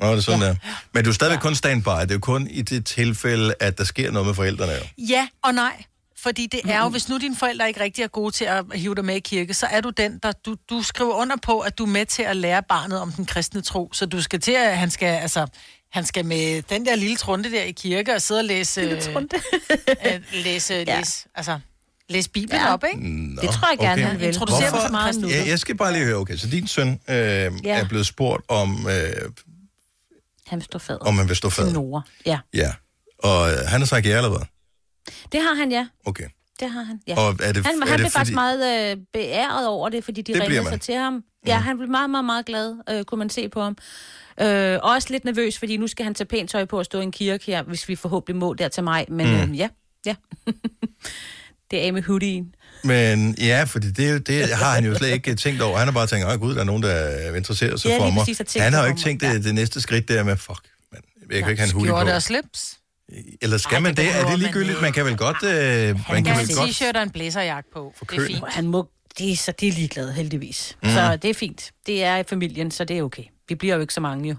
Nå, det er sådan ja. der. Men du er stadigvæk ja. kun standby. Det er jo kun i det tilfælde, at der sker noget med forældrene. Jo. Ja og nej. Fordi det er jo, hvis nu dine forældre ikke rigtig er gode til at hive dig med i kirke, så er du den, der du, du skriver under på, at du er med til at lære barnet om den kristne tro. Så du skal til at, han skal, altså, han skal med den der lille trunde der i kirke og sidde og læse... Lille trunte. øh, læse, ja. læse, altså, læse Bibelen Ja. op, ikke? Nå, Det tror jeg gerne, okay. han vil. Introducere mig så meget nu. Ja, jeg skal bare lige høre, okay, så din søn øh, ja. er blevet spurgt om, øh, Han står fader. om man vil stå Til fad. Nora. Ja. Ja, og øh, han har sagt ja eller hvad? Det har han, ja. Okay. Det har han, ja. Og er det- han er han det blev faktisk fordi- meget øh, beæret over det, fordi de Det ringede sig til ham. Ja, han blev meget, meget, meget glad, øh, kunne man se på ham. Øh, også lidt nervøs, fordi nu skal han tage pænt tøj på at stå i en kirke her, hvis vi forhåbentlig må der til mig. Men Mm. øh, ja, ja. det er af med hoodien. Men ja, fordi det, det har han jo slet ikke tænkt over. Han har bare tænkt, åh gud, der er nogen, der interesserer sig Ja, for mig. præcis, Han har jo ikke for tænkt det, det næste skridt der med, fuck, man, jeg kan ikke have en hoodie Skjorte på. og slips. Eller skal Ej, man det? Er det man ligegyldigt? Man kan vel godt... Øh, man Han kan kan vel en godt... t-shirt og en blæserjakke på. Det er fint. Han må, de, så de er ligeglade, heldigvis. Mm. Så det er fint. Det er i familien, så det er okay. Vi bliver jo ikke så mange jo.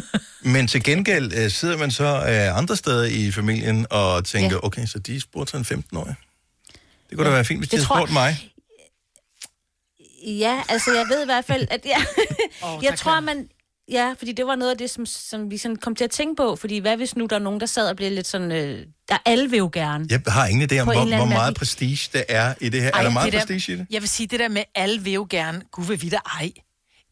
Men til gengæld øh, sidder man så øh, andre steder i familien og tænker, Ja. okay, så de spurgte en 15-årig. Det kunne da Ja, være fint, hvis de det havde tror spurgt mig. Ja, altså jeg ved i hvert fald, at jeg, oh, jeg tror, kan- man... Ja, fordi det var noget af det, som, som vi sådan kom til at tænke på. Fordi hvad hvis nu der er nogen, der sad og blev lidt sådan... Øh, der alle vil jo gerne. Jeg har ingen idé om, hvor, hvor meget prestige der er i det her. Ej, er der meget det der- prestige i det? Jeg vil sige, det der med, alle vil jo gerne, gud vil vi da ej.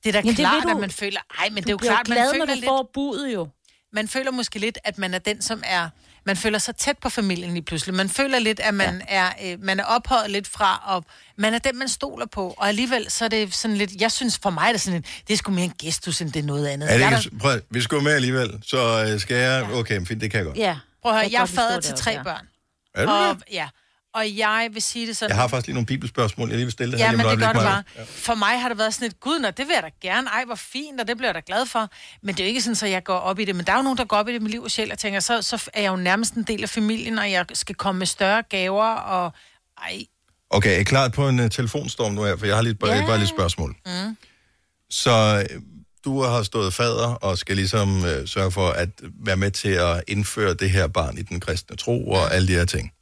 Det er da Jamen, klart, du. at man føler, ej, men det er jo klart, glad, man når føler du lidt, får budet jo. man føler måske lidt, at man er den, som er, man føler sig tæt på familien lige pludselig. Man føler lidt, at man, ja. er, øh, man er ophøjet lidt fra, og man er den, man stoler på. Og alligevel, så er det sådan lidt, jeg synes for mig, er det sådan lidt, det er sgu mere en gestus, end det er noget andet. Er det ikke, prøv, at- vi skal med alligevel, så øh, skal jeg... Okay, fint, det kan jeg godt. Ja. Prøv at høre, Jeg jeg er fader til også, tre ja. børn. Er du og, det? ja, og jeg vil sige det sådan... Jeg har faktisk lige nogle bibelspørgsmål, jeg lige vil stille dig Ja, men det gør du bare. For mig har det været sådan et, gud, nå, det vil jeg da gerne. Ej, hvor fint, og det bliver jeg da glad for. Men det er jo ikke sådan, at jeg går op i det. Men der er jo nogen, der går op i det med liv og sjæl, og tænker, så, så er jeg jo nærmest en del af familien, og jeg skal komme med større gaver, og ej, Okay, er klar på en uh, telefonstorm nu her? For jeg har lige, bare, Ja. bare lidt spørgsmål. mm. Så øh, du har stået fader og skal ligesom øh, sørge for at være med til at indføre det her barn i den kristne tro og alle de her ting.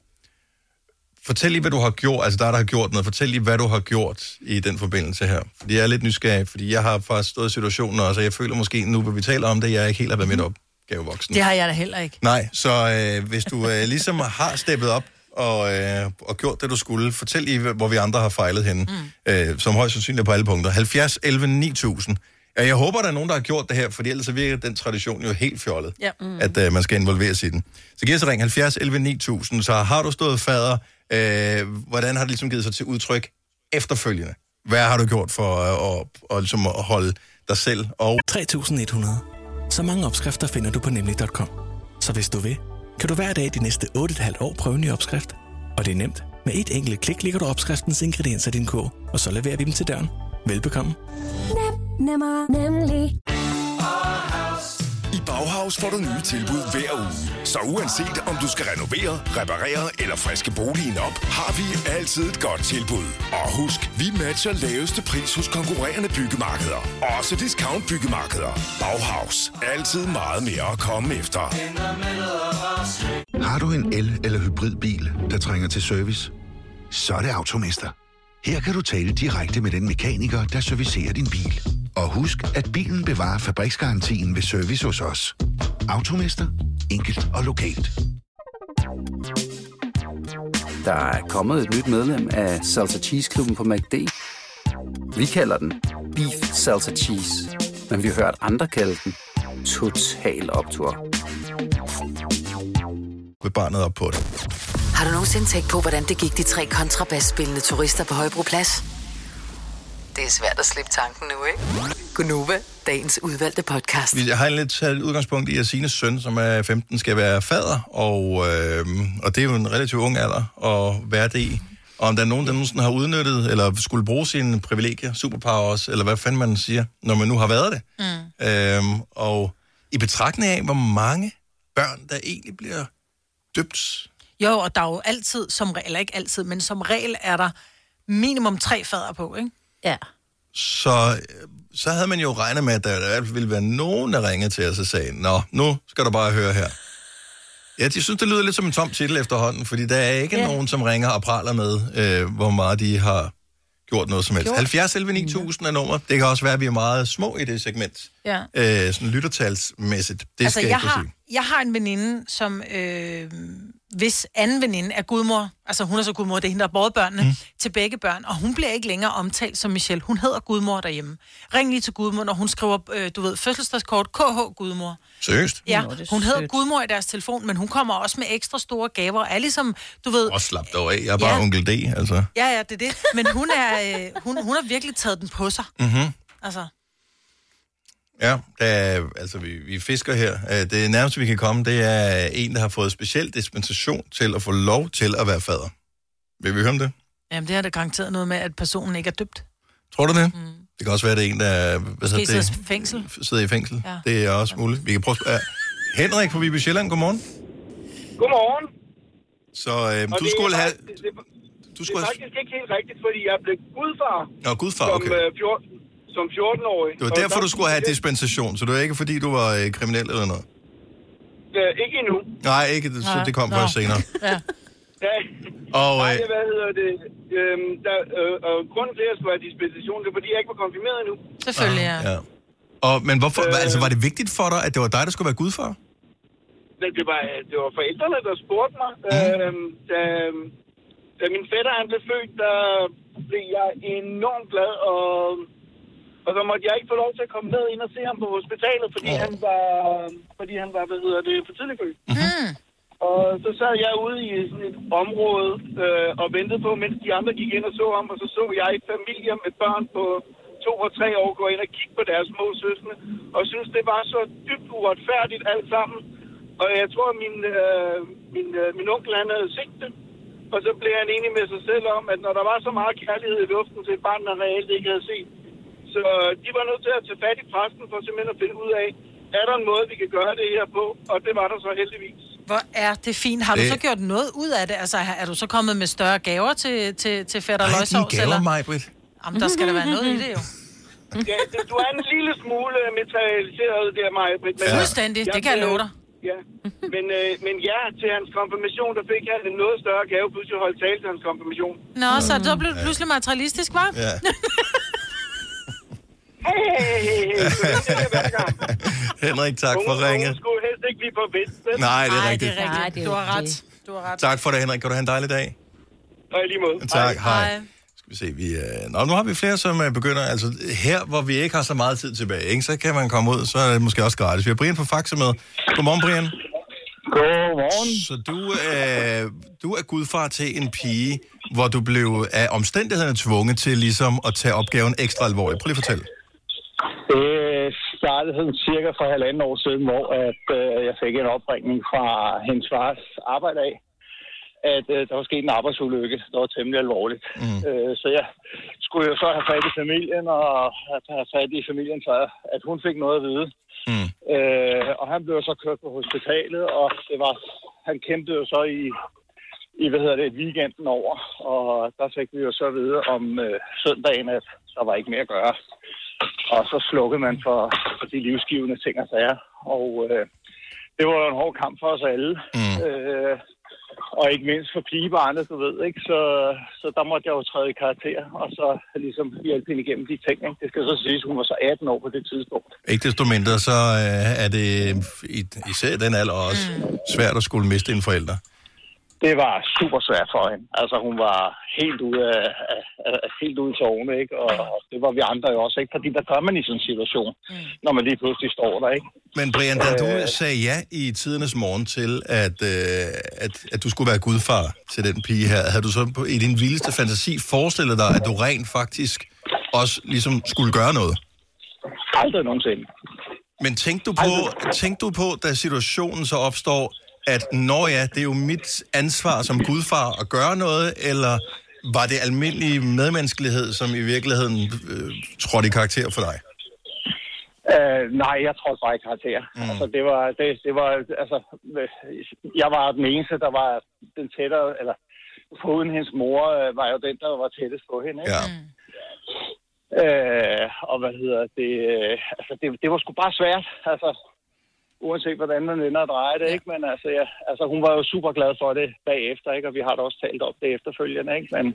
Fortæl lige, hvad du har gjort, altså dig, der har gjort noget. Fortæl lige, hvad du har gjort i den forbindelse her. Fordi jeg er lidt nysgerrig, fordi jeg har faktisk stået i situationen også, og jeg føler måske nu, hvor vi taler om det, jeg ikke helt har været midt opgavevoksen. Det har jeg da heller ikke. Nej, så øh, hvis du øh, ligesom har steppet op og, øh, og gjort det, du skulle, fortæl lige, hvor vi andre har fejlet henne, mm. øh, som højst sandsynligt er på alle punkter. 70, 11, 9000. Ja, jeg håber, der er nogen, der har gjort det her, fordi ellers virker den tradition jo helt fjollet, Ja. Mm. at øh, man skal involveres i den. Så giv os ring 70, 11, 9000, så har du stået fader, øh, hvordan har det ligesom givet sig til udtryk efterfølgende? Hvad har du gjort for øh, at, at, ligesom at holde dig selv og 3100. Så mange opskrifter finder du på nemlig.com. Så hvis du vil, kan du hver dag de næste 8,5 år prøve en ny opskrift. Og det er nemt. Med et enkelt klik ligger du opskriftens ingredienser i din kog, og så leverer vi dem til døren. Velbekomme. Nemmer, nemlig. Bauhaus får du nye tilbud hver uge. Så uanset om du skal renovere, reparere eller friske boligen op, har vi altid et godt tilbud. Og husk, vi matcher laveste pris hos konkurrerende byggemarkeder. Også discount byggemarkeder. Bauhaus. Altid meget mere at komme efter. Har du en el- eller hybridbil, der trænger til service? Så er det Automester. Her kan du tale direkte med den mekaniker, der servicerer din bil. Og husk, at bilen bevarer fabriksgarantien ved service hos os. Automester. Enkelt og lokalt. Der er kommet et nyt medlem af Salsa Cheese Klubben på MACD. Vi kalder den Beef Salsa Cheese, men vi har hørt andre kalde den Total Optor. med barnet op på det. Har du nogensinde tænkt på, hvordan det gik de tre kontrabasspillende turister på Højbroplads? Det er svært at slippe tanken nu, ikke? Gunova, dagens udvalgte podcast. Vi har lidt taget udgangspunkt i, at Sines søn, som er 15, skal være fader, og, øh, og det er jo en relativt ung alder at være det i. Og om der er nogen, der nogensinde har udnyttet, eller skulle bruge sine privilegier, superpowers, eller hvad fanden man siger, når man nu har været det. Mm. Øhm, og i betragtning af, hvor mange børn, der egentlig bliver døbt. Jo, og der er jo altid, som regel, eller ikke altid, men som regel er der minimum tre fader på, ikke? Ja. Så, øh, så havde man jo regnet med, at der ville være nogen, der ringede til os og sagde, Nå, nu skal du bare høre her. Ja, de synes, det lyder lidt som en tom titel efterhånden, fordi der er ikke Ja. nogen, som ringer og praler med, øh, hvor meget de har gjort noget som helst. Gjort. 70 11 9000 er nummer. Det kan også være, at vi er meget små i det segment. Ja. Øh, sådan lyttertalsmæssigt. Det altså, skal jeg, jeg har, sige. jeg har en veninde, som... Øh, hvis anden veninde er gudmor, altså hun er så gudmor, det er hende, der har børnene mm. til begge børn, og hun bliver ikke længere omtalt som Michelle. Hun hedder gudmor derhjemme. Ring lige til gudmor, når hun skriver, øh, du ved, fødselsdagskort, KH gudmor. Seriøst? Ja, Nå, hun hedder sødt. gudmor i deres telefon, men hun kommer også med ekstra store gaver, og er ligesom, du ved... Og slap dog af. Jeg er bare ja. onkel D, altså. Ja, ja, det er det. Men hun, er, øh, hun, hun har virkelig taget den på sig. Mm-hmm. Altså, Ja, der er, altså vi, vi fisker her. Øh, Det nærmeste, vi kan komme, det er en, der har fået speciel dispensation til at få lov til at være fader. Vil vi høre om det? jamen, det har da garanteret noget med, at personen ikke er døbt. Tror du det? Mm. Det kan også være, at det er en, der hvad Måske hedder sidder det, i fængsel. sidder i fængsel. Ja. Det er også muligt. Vi kan prøve at. Henrik fra Viby Sjælland, godmorgen. Godmorgen. Så øh, Og du det er skulle have... faktisk- Det, Du det skulle er have... faktisk ikke helt rigtigt, fordi jeg blev gudfar Nå, gudfar, som, okay. øh, 14, som 14-årig. Det var derfor, du skulle have dispensation, så det var ikke, fordi du var øh, kriminel eller noget? Øh, ikke endnu. Nej, ikke. Det, så det kom først senere. Ja. Ja. Og, Nej, øh, hvad hedder det? Øhm, der, øh, og grunden til, at jeg skulle have dispensation, det er, fordi jeg ikke var konfirmeret endnu. Selvfølgelig, ja. Ja. Og, men hvorfor, øh, altså, var det vigtigt for dig, at det var dig, der skulle være gudfar? Men det var, det var forældrene, der spurgte mig. Mm. Øhm, da, da min fætter han blev født, der blev jeg enormt glad, og, og så måtte jeg ikke få lov til at komme med ind og se ham på hospitalet, fordi Ja. han var, fordi han var, hvad hedder det, for tidligt født. Mm. Og så sad jeg ude i sådan et område øh, og ventede på, mens de andre gik ind og så ham, og så så jeg familier med børn på to og tre år gå ind og kigge på deres små søskende, og synes det var så dybt uretfærdigt alt sammen. Og jeg tror, min, øh, min, øh, min onkel han havde set det, og så blev han enig med sig selv om, at når der var så meget kærlighed i luften til et barn, der reelt ikke havde set, så de var nødt til at tage fat i præsten for simpelthen at finde ud af, er der en måde, vi kan gøre det her på? Og det var der så heldigvis. Hvor er det fint. Har du Det- så gjort noget ud af det? Altså, er du så kommet med større gaver til, til, til fætter Ej, Løgsovs? dine gaver, eller? mig, Britt. Jamen, der skal der være noget i det jo. Ja, det- du er en lille smule materialiseret der, Maja. Men, Ja. Fuldstændig, det kan jeg love dig. Ja, men, øh, men ja, til hans konfirmation, der fik han en noget større gave, pludselig holdt tale til hans konfirmation. Nå, så blev du pludselig materialistisk, var? Ja. Hey, hey, hey, hey, hey. Så det siger jeg hver gang. Henrik, tak for ringet. nogen skulle helst ikke blive for vist. vel? Nej, det er rigtigt. det er rigtigt. det er Du har ret. Du har ret. Tak for det, Henrik. Kan du have en dejlig dag? Og lige måde. Tak, hej. Skal vi se, vi... Øh... Nå, nu har vi flere, som øh, begynder... Altså, her, hvor vi ikke har så meget tid tilbage, ikke, så kan man komme ud, så er det måske også gratis. Vi har Brian fra Faxe med. Godmorgen, Brian. Godmorgen. Så du, øh, du er gudfar til en pige, hvor du blev af omstændighederne tvunget til ligesom at tage opgaven ekstra alvorligt. Prøv lige at fortælle. Det startede sådan cirka for halvanden år siden, hvor at, øh, jeg fik en opringning fra hendes fars arbejde af, at øh, der var sket en arbejdsulykke, der var temmelig alvorligt. Mm. Øh, så jeg skulle jo så have fat i familien, og have fat i familien, så at hun fik noget at vide. Mm. Øh, og han blev så kørt på hospitalet, og det var, han kæmpede jo så i, i hvad hedder det, weekenden over, og der fik vi jo så at vide om øh, søndagen, at der var ikke mere at gøre. Og så slukkede man for, for de livsgivende ting og sager. Og øh, det var jo en hård kamp for os alle. Mm. Øh, og ikke mindst for pigebarnet, du ved, ikke? Så, så der måtte jeg jo træde i karakter, og så ligesom hjælpe hende igennem de ting, ikke? Det skal så siges, hun var så 18 år på det tidspunkt. Ikke desto mindre, så øh, er det i- især den alder også svært at skulle miste en forælder. Det var super svært for hende. Altså, hun var helt ude af, af, af helt ude i tårne, ikke? Og, og det var vi andre jo også, ikke? Fordi der gør man i sådan en situation, når man lige pludselig står der, ikke? Men Brian, da du sagde ja i tidernes morgen til, at, øh, at, at du skulle være gudfar til den pige her, havde du så på, i din vildeste fantasi forestillet dig, at du rent faktisk også ligesom skulle gøre noget? Aldrig nogensinde. Men tænkte du på, tænkte du på, da situationen så opstår, at når ja, det er jo mit ansvar som gudfar at gøre noget, eller var det almindelig medmenneskelighed, som i virkeligheden øh, trådte i karakter for dig? Øh, nej, jeg tror bare i karakter. Mm. Altså, det var, det, det var, altså, øh, jeg var den eneste, der var den tættere, eller foruden hendes mor, øh, var jo den, der var tættest på hende, ikke? Ja. Øh, og hvad hedder det, øh, altså, det, det var sgu bare svært, altså, uanset hvordan man vender og drejer det, ikke? Men altså, ja, altså, hun var jo super glad for det bagefter, ikke? Og vi har da også talt om det efterfølgende, ikke? Men,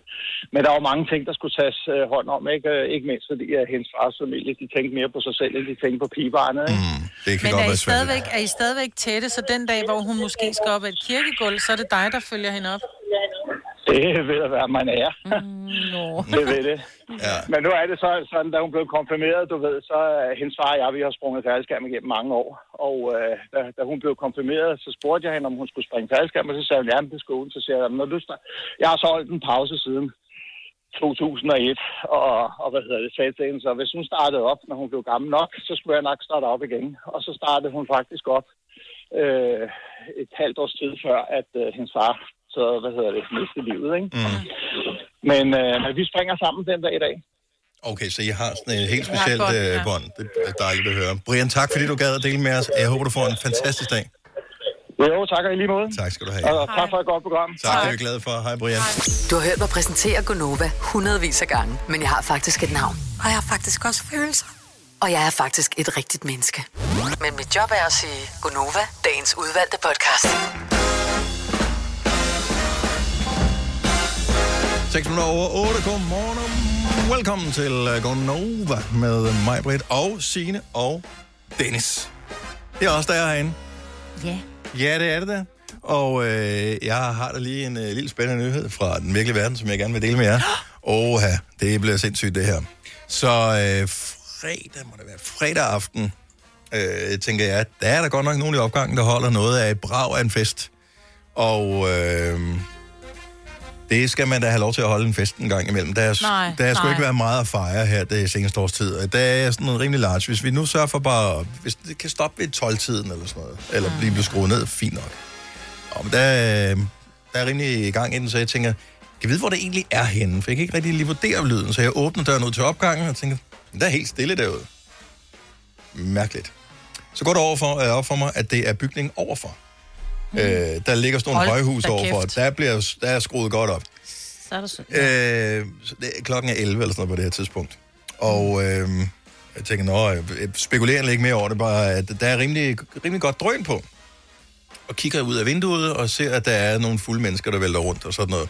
men der var mange ting, der skulle tages øh, hånd om, ikke? Øh, Ikke mindst fordi at hendes fars familie, de tænkte mere på sig selv, end de tænkte på pigebarnet, ikke? Mm, det kan Men godt er I, være stadigvæk, er I stadigvæk tætte, så den dag, hvor hun måske skal op ad et kirkegulv, så er det dig, der følger hende op? Det vil da være, man er. no. det ved det. Ja. Men nu er det så sådan, da hun blev konfirmeret, du ved, så er hendes far og jeg, vi har sprunget faldskærm igennem mange år. Og øh, da, da, hun blev konfirmeret, så spurgte jeg hende, om hun skulle springe faldskærm, og så sagde hun, ja, det skulle hun. Så siger jeg, når du start... jeg har så holdt en pause siden 2001, og, og hvad hedder det, sagde til hende, så hvis hun startede op, når hun blev gammel nok, så skulle jeg nok starte op igen. Og så startede hun faktisk op øh, et halvt års tid før, at øh, hendes far så, hvad hedder det, mistede livet, ikke? Mm. Men, øh, men vi springer sammen den dag i dag. Okay, så I har sådan et helt Ja, specielt bånd, øh, ja. bånd. Det er dejligt at høre. Brian, tak fordi du gad at dele med os. Jeg håber, du får en fantastisk dag. Jo, tak og i lige måde. Tak skal du have. Og tak for et godt program. Tak, det er vi glade for. Hej, Brian. Du har hørt mig præsentere Gonova hundredvis af gange, men jeg har faktisk et navn. Og jeg har faktisk også følelser. Og jeg er faktisk et rigtigt menneske. Men mit job er at sige Gonova, dagens udvalgte podcast. 6 minutter over 8. Godmorgen og velkommen til uh, Gonova med mig, Britt, og Signe og Dennis. Det er også der er herinde. Ja. Ja, det er det da. Og øh, jeg har da lige en øh, lille spændende nyhed fra den virkelige verden, som jeg gerne vil dele med jer. Åh, det bliver sindssygt det her. Så øh, fredag, må det være fredag aften, øh, tænker jeg, der er der godt nok nogen i opgangen, der holder noget af et brag af en fest. Og øh, det skal man da have lov til at holde en fest en gang imellem. Der er, Nej, der er sgu ikke været meget at fejre her det seneste års tid. Der er sådan noget rimelig large. Hvis vi nu sørger for bare, hvis det kan stoppe ved 12-tiden eller sådan noget, eller Mm. blive skruet ned, fint nok. Og der, er- der er rimelig i gang i den, så jeg tænker, kan jeg vide, hvor det egentlig er henne? For jeg kan ikke rigtig lige vurdere lyden, så jeg åbner døren ud til opgangen og tænker, "Men der er helt stille derude. Mærkeligt. Så går det over for, øh, op for mig, at det er bygningen overfor. Mm. Øh, der ligger sådan nogle Hold højhus overfor. kæft. Der, bliver, der er skruet godt op. Så er der så... Øh, så det, klokken er 11 eller sådan noget på det her tidspunkt. Og øh, Jeg tænker, nå, jeg jeg spekulerer ikke mere over det, bare at der er rimelig, rimelig godt drøn på. Og kigger ud af vinduet og ser, at der er nogle fulde mennesker, der vælter rundt og sådan noget.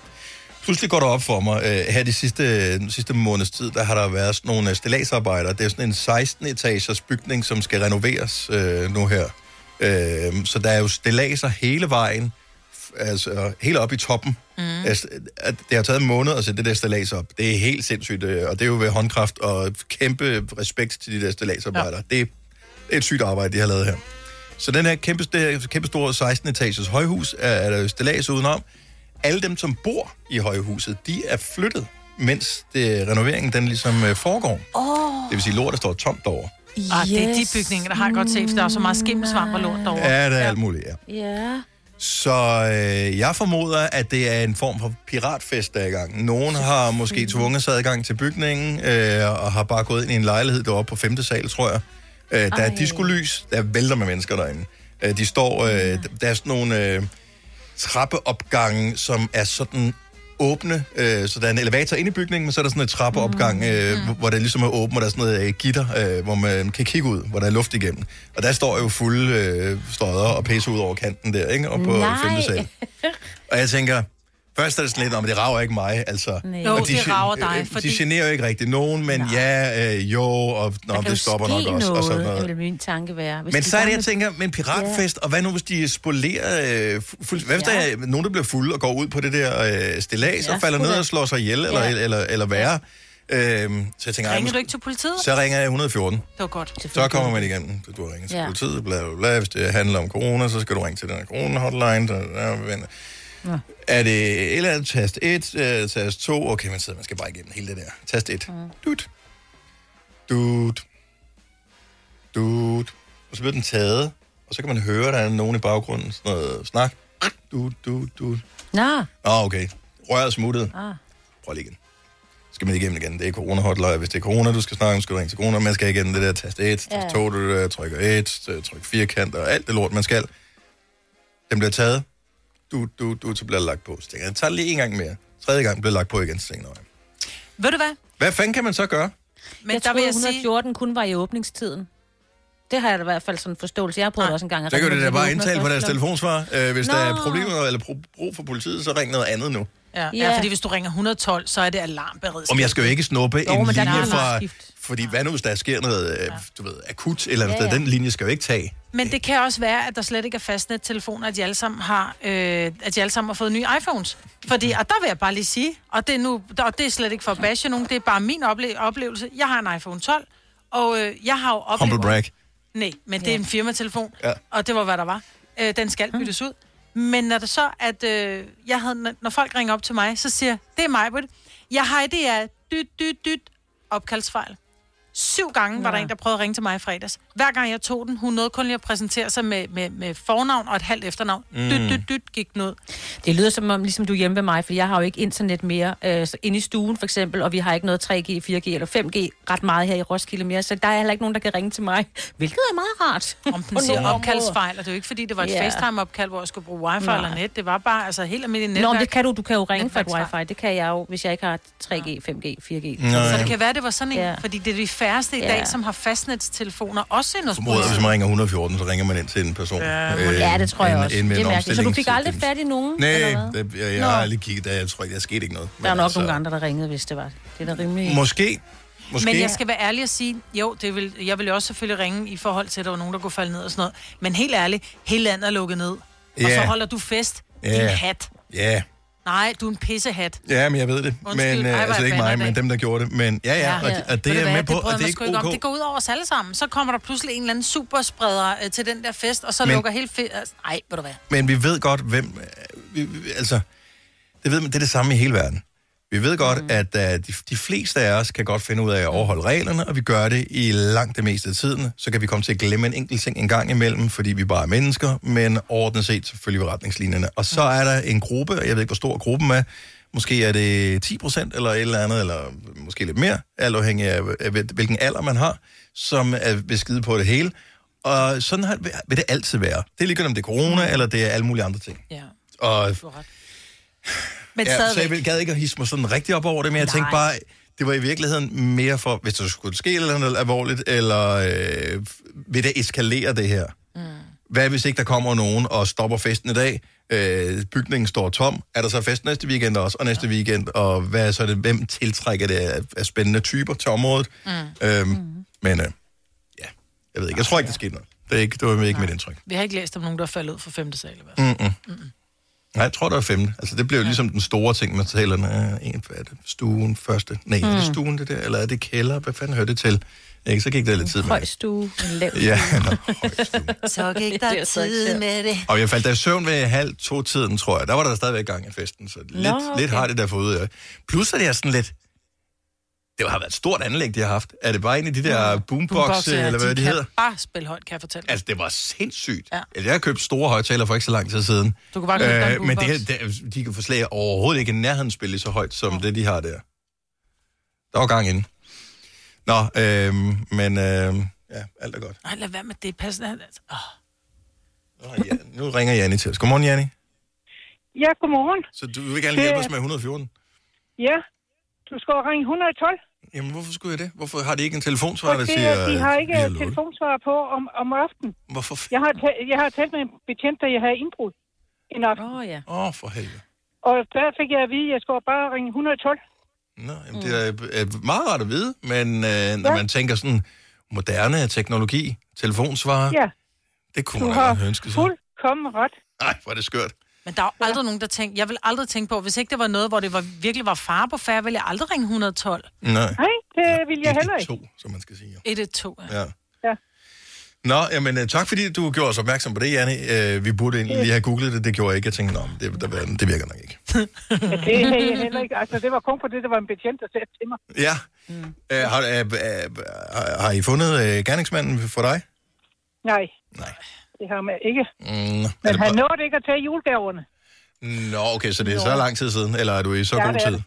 Pludselig går det op for mig, øh, her de sidste, den sidste måneds tid, der har der været sådan nogle stillagsarbejder. Det er sådan en 16-etagers bygning, som skal renoveres øh, nu her. Øh, så der er jo stilladser hele vejen, altså helt op i toppen. Mm. Altså, at det har taget en måned at sætte det der stillads op. Det er helt sindssygt, øh, og det er jo ved håndkraft og kæmpe respekt til de der stillagsarbejdere. Ja. Det, er, det er et sygt arbejde, de har lavet her. Så den her kæmpe, det kæmpe store 16-etagers højhus er, er der stillads udenom. Alle dem, som bor i højhuset, de er flyttet, mens det, renoveringen den ligesom øh, foregår. Åh. Det vil sige, lortet står tomt derovre. Ah, det er de bygninger, der har jeg godt set, for der er så meget skimmelsvamp og lort derovre. Ja, det er alt muligt, ja. Ja. Så øh, jeg formoder, at det er en form for piratfest, der er i gang. Nogen har måske tvunget sig adgang til bygningen, øh, og har bare gået ind i en lejlighed deroppe på femte sal, tror jeg. Øh, der er diskolys, der vælter med mennesker derinde. Øh, de står, øh, der er sådan nogle øh, trappeopgange, som er sådan åbne, øh, så der er en elevator inde i bygningen, men så er der sådan en trappeopgang, øh, hvor- hvor det ligesom er åbent, og der er sådan noget øh, gitter, øh, hvor man kan kigge ud, hvor der er luft igennem. Og der står jo fulde øh, støder og pisse ud over kanten der, ikke? Og på Nej. femte sal. Og jeg tænker, først er det sådan lidt, om det rager ikke mig, altså. Nej. Jo, Og det rager dig, øh, fordi- De generer jo ikke rigtig nogen, men ja, øh, jo, og nå, det stopper nok også, og sådan noget. vil min tanke være. Hvis Men de så er det, jeg tænker, men piratfest, og hvad nu, hvis de spolerer... Øh, fuld, hvad hvis der er nogen, der bliver fulde og går ud på det der øh, stillads, Ja, og falder ned og slår sig ihjel, eller, Ja. eller, eller, eller værre? Øhm, så jeg tænker, ej, Ringer du måske- ikke til politiet? så ringer jeg 114. Det var godt. Så kommer man igennem. Du ringer til Ja. politiet, bla, bla, bla. Hvis det handler om corona, så skal du ringe til den her corona-hotline. Så, ja, vent. Ja. Er det et eller andet tast 1, øh, tast 2? Okay, man sidder, man skal bare igennem hele det der. Tast 1. Mm. Dut. Dut. Dut. Og så bliver den taget, og så kan man høre, der er nogen i baggrunden, sådan noget snak. Dut, dut, dut. Nå. Nå, okay. Røret smuttet. Ah. Prøv lige igen. Skal man igennem igen. Det er corona-hotline. Hvis det er corona, du skal snakke om, skal du ringe til corona. Man skal igennem det der tast 1, tast Ja. 2, du der, trykker 1, tryk firkant og alt det lort, man skal. Den bliver taget. Du, du, du, så bliver det lagt på. Så tænker jeg, jeg tager det lige en gang mere. Tredje gang bliver lagt på igen. Så tænker jeg, "Nå, Ved du hvad? hvad fanden kan man så gøre? Men jeg der vil troede, jeg sige- 114 kun var i åbningstiden. Det har jeg da i hvert fald sådan en forståelse. Jeg har prøvet også en gang. at Så kan ringe, du da men bare indtale på deres telefonsvar. Øh, hvis Nå. der er problemer eller pro- brug for politiet, så ring noget andet nu. Ja, Ja. ja, fordi hvis du ringer 112, så er det alarmberedskab. Om jeg skal jo ikke snuppe Jo, en linje fra... Fordi hvad nu, hvis der sker noget, øh, du ved, akut eller andet Ja, ja, ja. Den linje skal jo ikke tage. Men det kan også være, at der slet ikke er fastnet-telefoner, at de alle sammen har, øh, at de alle sammen har fået nye iPhones. Fordi, og der vil jeg bare lige sige, og det er, nu, og det er slet ikke for at bashe nogen, det er bare min ople- oplevelse. Jeg har en iPhone 12, og øh, jeg har jo oplevet... Humble brag. Nej, men det er en firmatelefon, Ja. og det var, hvad der var. Øh, den skal byttes ud. Men når det så, at øh, jeg havde, når folk ringer op til mig, så siger det er mig, Britt. Jeg har det er dyt, dyt, dyt, opkaldsfejl. Syv gange var der en, der prøvede at ringe til mig i fredags. Hver gang jeg tog den, hun nåede kun lige at præsentere sig med, med, med fornavn og et halvt efternavn. Mm. Dyt, dyt, dyt gik den ud. Det lyder som om, ligesom du er hjemme ved mig, for jeg har jo ikke internet mere øh, så inde i stuen for eksempel, og vi har ikke noget 3G, 4G eller 5G ret meget her i Roskilde mere, så der er heller ikke nogen, der kan ringe til mig, hvilket er meget rart. Om den siger opkaldsfejl, og det er jo ikke, fordi det var et Ja. yeah. FaceTime-opkald, hvor jeg skulle bruge wifi Nej. eller net. Det var bare altså helt almindeligt Nå, netværk. men det kan du. Du kan jo ringe for et wifi. Det kan jeg jo, hvis jeg ikke har 3G, 5G, 4G. Nå, Så ja. det kan være, det var sådan en, Ja. ja. fordi det er færreste i Ja. dag, som har fastnetstelefoner, også endnu Formoder, hvis man ringer 114, så ringer man ind til en person. Ja, øh, ja, det tror jeg også. en med det er mærkeligt. Så du fik aldrig fat i nogen? Nej, det, jeg, jeg har aldrig kigget, der, jeg tror ikke, der skete ikke noget. Der er nok altså, nogle andre, der ringede, hvis det var. Det er da rimelig... Måske. Måske. Men jeg skal være ærlig og sige, jo, det vil, jeg vil også selvfølgelig ringe i forhold til, at der var nogen, der kunne falde ned og sådan noget. Men helt ærligt, hele landet er lukket ned. Og Ja. så holder du fest. Ja. Din hat. Ja, Nej, du er en pissehat. ja, men jeg ved det. Undskyld, men, øh, altså ikke mig, men dem, der gjorde det. Men ja, ja, og, og det er du jeg hvad, med på, bryder og det er ikke om. ok. Det går ud over os alle sammen. Så kommer der pludselig en eller anden superspreder øh, til den der fest, og så Men- lukker helt fedt. Nej, ved du hvad. Men vi ved godt, hvem... øh, vi, altså, det, ved man, det er det samme i hele verden. Vi ved godt, mm. at uh, de, de fleste af os kan godt finde ud af at overholde reglerne, og vi gør det i langt det meste af tiden. Så kan vi komme til at glemme en enkelt ting en gang imellem, fordi vi bare er mennesker, men overordnet set så følger vi retningslinjerne. Og så er der en gruppe, og jeg ved ikke, hvor stor gruppen er, måske er det 10 procent eller et eller andet, eller måske lidt mere, alt afhængig af, af hvilken alder man har, som er beskide på det hele. Og sådan har, vil det altid være. Det er ligegyldigt, om det er corona, eller det er alle mulige andre ting. Ja. Og Men ja, så jeg gad ikke at hisse mig sådan rigtig op over det, men jeg Nej. tænkte bare, Det var i virkeligheden mere for, hvis der skulle ske noget alvorligt, eller øh, vil det eskalere det her? Mm. Hvad hvis ikke der kommer nogen og stopper festen i dag? Øh, bygningen står tom. Er der så fest næste weekend også, og næste ja. weekend? Og hvad er så det, hvem tiltrækker det af, af spændende typer til området? Mm. Øhm, mm. Men øh, ja, jeg ved ikke. Jeg tror ikke, det skete noget. Det, er ikke, det var ikke mit indtryk. Vi har ikke læst om nogen, der er faldet ud fra femte sal. i hvert fald. Mm-mm. Mm-mm. Nej, jeg tror, det var femte. Altså, det blev jo ligesom den store ting, man taler, øh, en, hvad er det, stuen første. Nej, mm. er det stuen det der, eller er det kælder? Hvad fanden hører det til? Ikke, så gik der lidt tid med Høj det. stue, en lav Ja, Så gik Det der er ikke tid med det. Og jeg faldt der i søvn ved halv to tiden, tror jeg. Der var der stadigvæk gang i festen, så lidt, okay. lidt har det der fået ud af. Plus er det er sådan lidt... Det har været et stort anlæg, de har haft. Er det bare en af de der boombox, Boombox, ja, eller hvad de, kan hedder? bare spille højt, kan jeg fortælle. Altså, det var sindssygt. Ja. Ja. Jeg har købt store højtaler for ikke så lang tid siden. Du kan bare købe en Men det, det, de kan forslag overhovedet ikke i nærheden spille så højt, som det, de har der. Der var gang inde. Nå, øhm, men øhm, ja, alt er godt. Nej, lad være med det. Pas. Altså, åh. Nu ringer Janni til os. Godmorgen, Janni. Ja, godmorgen. Så du vil gerne hjælpe os med 114? Ja, du skal ringe 112. Jamen, hvorfor skulle jeg det? Hvorfor har de ikke en telefonsvar, der siger... øh, de har ikke vi lukket? telefonsvar på om, om aftenen. Hvorfor? Jeg har, jeg har talt med en betjent, der jeg havde indbrud en aften. Åh, oh, ja. Åh, oh, for helvede. Og der fik jeg at vide, at jeg skulle bare ringe 112. Nå, jamen, det er, er meget rart at vide, men øh, når Ja. man tænker sådan moderne teknologi, telefonsvar, Ja, det kunne du man har godt ønske sig. fuldkommen ret. Nej, hvor er det skørt. Men der er jo aldrig nogen, der tænker... Jeg vil aldrig tænke på, hvis ikke det var noget, hvor det var, virkelig var far på færre, ville jeg aldrig ringe 112. Nej. Nej, det vil jeg heller ikke. 112, som man skal sige. 112, ja. Ja. Ja. Nå, jamen øh, tak fordi du gjorde os opmærksom på det, Janne. Øh, vi burde egentlig lige have googlet det, det gjorde jeg ikke. Jeg tænkte, nå, men det, det, det virker nok ikke. Ja, det er heller ikke. Altså, det var kun på det, der var en betjent, der sagde til mig. Ja. Mm. Øh, har, øh, øh, har, har I fundet øh, gerningsmanden for dig? Nej. Nej. Det har man ikke. Mm, Men han bare- nåede ikke at tage julegaverne. Nå, okay, så det er Nå. så lang tid siden, eller er du i så Ja, god det er tid? det.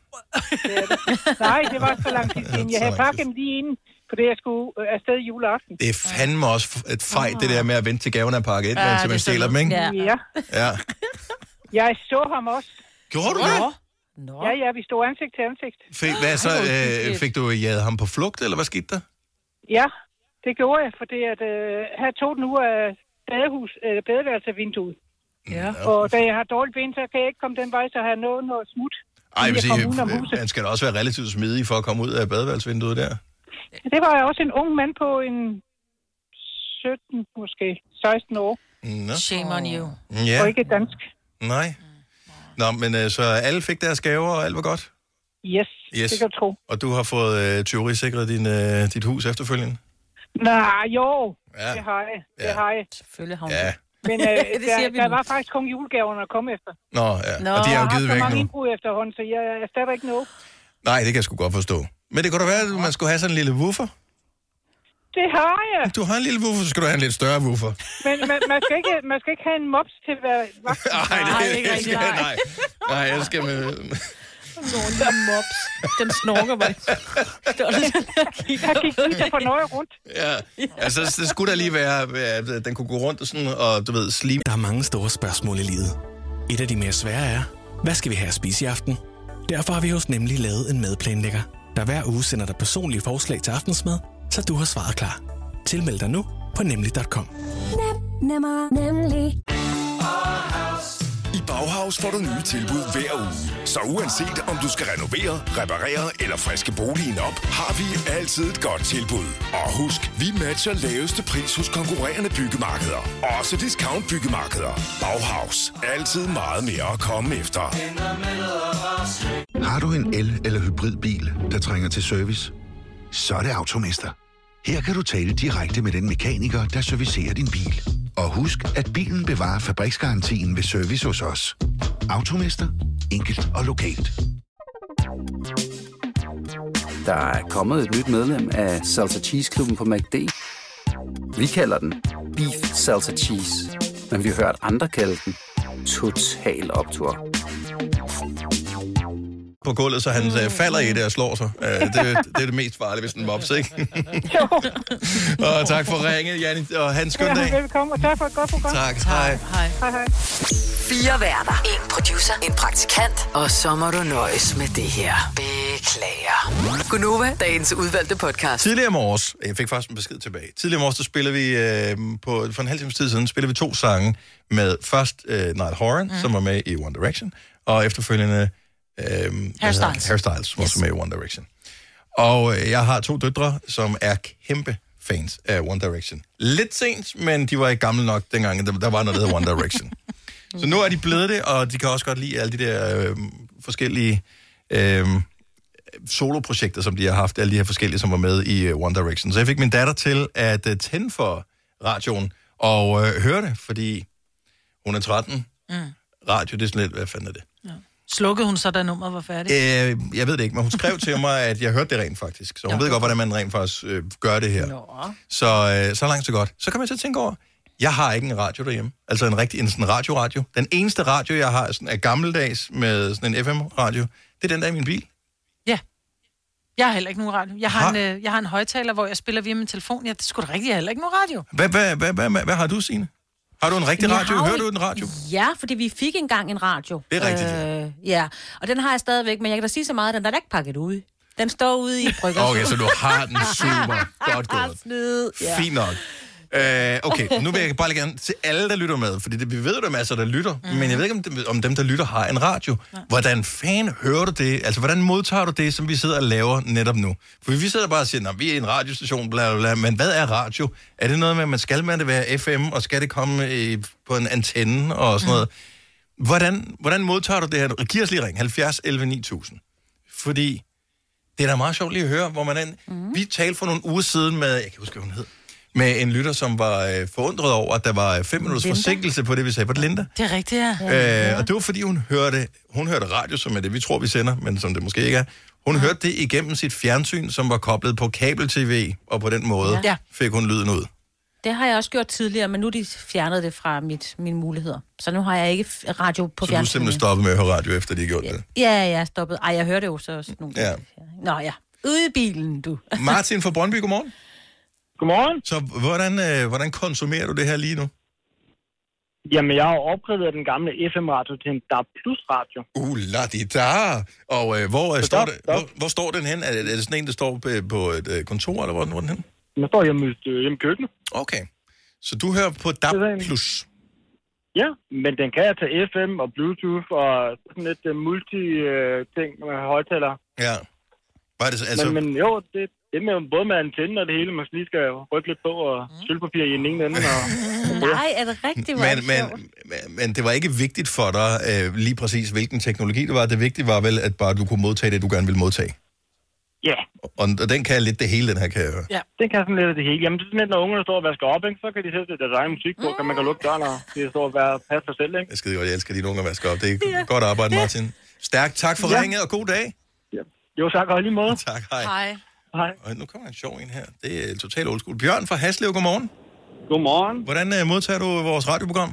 Det er det. Nej, det var så lang tid siden. Jeg havde pakket dem lige inden, fordi jeg skulle øh, afsted juleaften. Det er fandme også et fejl, det der med at vente til gaven er pakket ind, Ja, ja, til det man er stjæler dem, ikke? noget. Ja. Ja. Jeg så ham også. Gjorde du det? Nå. Ja, ja, vi stod ansigt til ansigt. Fik, hvad så, øh, fik du jaget ham på flugt, eller hvad skete der? Ja, det gjorde jeg, fordi at, øh, her tog den ud af badehus, øh, badeværelsevinduet. Ja. Og da jeg har dårligt ben, så kan jeg ikke komme den vej, så har jeg nået noget smut. Ej, jeg jeg huset. øh, han skal da også være relativt smidig for at komme ud af badeværelsesvinduet der. Det var også en ung mand på en 17, måske 16 år. Nå. Shame on you. Ja. Og ikke dansk. Nej. Nå, men øh, så alle fik deres gaver, og alt var godt? Yes, Yes. det kan du tro. Og du har fået øh, tyverisikret din, øh, dit hus efterfølgende? Nej, jo, Ja. det har jeg. Det Ja. har jeg. Selvfølgelig har Ja. Men øh, Det siger der, der nu. var faktisk kun julegaverne at komme efter. Nå, ja. Nå, og de er jo jeg har givet haft væk så mange nu. indbrud efterhånden, så jeg erstatter ikke noget. Nej, det kan jeg sgu godt forstå. Men det kunne da være, at man skulle have sådan en lille woofer. Det har jeg. Du har en lille woofer, så skal du have en lidt større woofer. Men man, man, skal ikke, man skal ikke have en mops til at være vagt. Nej, det, det, det skal jeg, nej. Nej, jeg skal med... Nogle mops. Den snorker mig. Jeg gik der for nøje rundt. Ja, altså det skulle da lige være, at den kunne gå rundt og sådan, og du ved, slim. Der er mange store spørgsmål i livet. Et af de mere svære er, hvad skal vi have at spise i aften? Derfor har vi hos Nemlig lavet en madplanlægger, der hver uge sender dig personlige forslag til aftensmad, så du har svaret klar. Tilmeld dig nu på nemlig.com. Nem, nemmer, nemlig. I Bauhaus får du nye tilbud hver uge. Så uanset om du skal renovere, reparere eller friske boligen op, har vi altid et godt tilbud. Og husk, vi matcher laveste pris hos konkurrerende byggemarkeder. Også discount byggemarkeder. Bauhaus. Altid meget mere at komme efter. Har du en el- eller hybridbil, der trænger til service? Så er det Automester. Her kan du tale direkte med den mekaniker, der servicerer din bil. Og husk, at bilen bevarer fabriksgarantien ved service hos os. Automester. Enkelt og lokalt. Der er kommet et nyt medlem af Salsa Cheese Klubben på MACD. Vi kalder den Beef Salsa Cheese, men vi har hørt andre kalde den Total Optor på gulvet, så han øh, falder i det og slår sig. Øh, det, det er det mest farlige, hvis den mops, ikke? og tak for ringe, Janni, og have en skøn dag. Velkommen, og tak for et godt program. Tak, hej. Hej. Hej, hej. Fire værter. En producer. En praktikant. Og så må du nøjes med det her. Beklager. Gunova, dagens udvalgte podcast. Tidligere morges, jeg fik faktisk en besked tilbage. Tidligere morges, der spillede vi, øh, på, for en halv times tid siden, spillede vi to sange med først øh, Niall Horan, mm. som var med i One Direction, og efterfølgende øh, hvad hedder Styles. han? Harry Styles, som yes. med i One Direction. Og øh, jeg har to døtre, som er kæmpe fans af One Direction. Lidt sent, men de var ikke gamle nok dengang, der, der var noget, der One Direction. Så nu er de blevet det, og de kan også godt lide alle de der øh, forskellige øh, soloprojekter, som de har haft, alle de her forskellige, som var med i øh, One Direction. Så jeg fik min datter til at øh, tænde for radioen og øh, høre det, fordi hun er 13. Mm. Radio, det er sådan lidt, hvad fanden er det? Slukkede hun så, da nummeret var færdigt? Øh, jeg ved det ikke, men hun skrev til mig, at jeg hørte det rent faktisk. Så hun Nå. ved godt, hvordan man rent faktisk øh, gør det her. Nå. Så, øh, så langt så godt. Så kan man så tænke over, jeg har ikke en radio derhjemme. Altså en rigtig en sådan radio-radio. Den eneste radio, jeg har sådan, er gammeldags med sådan en FM-radio, det er den der i min bil. Ja. Jeg har heller ikke nogen radio. Jeg har, Har- en, øh, jeg har en højtaler, hvor jeg spiller via min telefon. Ja, det skulle da rigtigt. Jeg har heller ikke nogen radio. Hvad, hvad, hvad, hvad, hvad, hvad har du, Signe? Har du en rigtig radio? jo Hører du en radio? Ja, fordi vi fik engang en radio. Det er rigtigt, ja. Øh, ja, og den har jeg stadigvæk, men jeg kan da sige så meget, at den er da ikke pakket ud. Den står ude i brygger. Okay, så du har den super. Godt gået. Fint nok. Øh, okay, nu vil jeg bare lige gerne til alle, der lytter med, fordi det, vi ved, der er masser, der lytter, mm. men jeg ved ikke, om dem, om dem, der lytter, har en radio. Ja. Hvordan fan hører du det? Altså, hvordan modtager du det, som vi sidder og laver netop nu? For vi sidder bare og siger, at vi er en radiostation, bla, bla, bla, men hvad er radio? Er det noget med, at man skal med det være FM, og skal det komme i, på en antenne og sådan noget? Hvordan, hvordan modtager du det her? Giv os lige ring, 70 11 9000. Fordi det er da meget sjovt lige at høre, hvor man er. Mm. Vi talte for nogle uger siden med, jeg kan huske, hvad hun hed, med en lytter, som var øh, forundret over, at der var øh, fem minutters Linda? forsinkelse på det, vi sagde. Var det Linda? Det er rigtigt, ja. Øh, og det var, fordi hun hørte, hun hørte radio, som er det, vi tror, vi sender, men som det måske ikke er. Hun ja. hørte det igennem sit fjernsyn, som var koblet på kabel-tv, og på den måde Ja. fik hun lyden ud. Det har jeg også gjort tidligere, men nu de fjernet det fra mit, mine muligheder. Så nu har jeg ikke radio på Så du er fjernsynet. simpelthen stoppet med at høre radio, efter de har gjort det. Ja, jeg er stoppet. Ej, jeg hører det jo så også nogle Ja. Nå ja, ude i bilen, du. Martin fra Brøndby, godmorgen. Godmorgen. Så hvordan, øh, hvordan konsumerer du det her lige nu? Jamen, jeg har opgraderet den gamle FM-radio til en DAB Plus radio. Uh, la di da. Og øh, hvor, øh, står det, hvor, hvor står den hen? Er det, er det sådan en, der står på, på et øh, kontor, eller hvor, den- hvor er den hen? Den står hjemme, øh, hjemme i køkkenet. Okay. Så du hører på DAB+. Plus. Ja, men den kan tage FM og Bluetooth og sådan et uh, multi-ting med højtaler. Ja. Var det, så- altså, Men, men jo, det, det med både med antenne og det hele, man lige skal rykke lidt på og sølvpapir i den ene ende. Og, Nej, er det rigtigt? Men, det men, men, men det var ikke vigtigt for dig, øh, lige præcis hvilken teknologi det var. Det vigtige var vel, at bare du kunne modtage det, du gerne ville modtage. Ja. Og, og den kan lidt det hele, den her, kan jeg høre. Ja. Den kan sådan lidt det hele. Jamen, det er sådan lidt, når ungerne står og vasker op, ikke? så kan de sætte deres egen musik på, kan man kan lukke døren, og de står og være passe sig selv, ikke? Jeg skide godt, jeg elsker dine unge at vaske op. Det er godt arbejde, Martin. Stærkt tak for Ja. ringet, og god dag. Jo, tak, og lige måde. Tak, hej. Hej. Hej. Og nu kommer en sjov en her. Det er totalt old school. Bjørn fra Haslev, godmorgen. Godmorgen. Hvordan uh, modtager du vores radioprogram?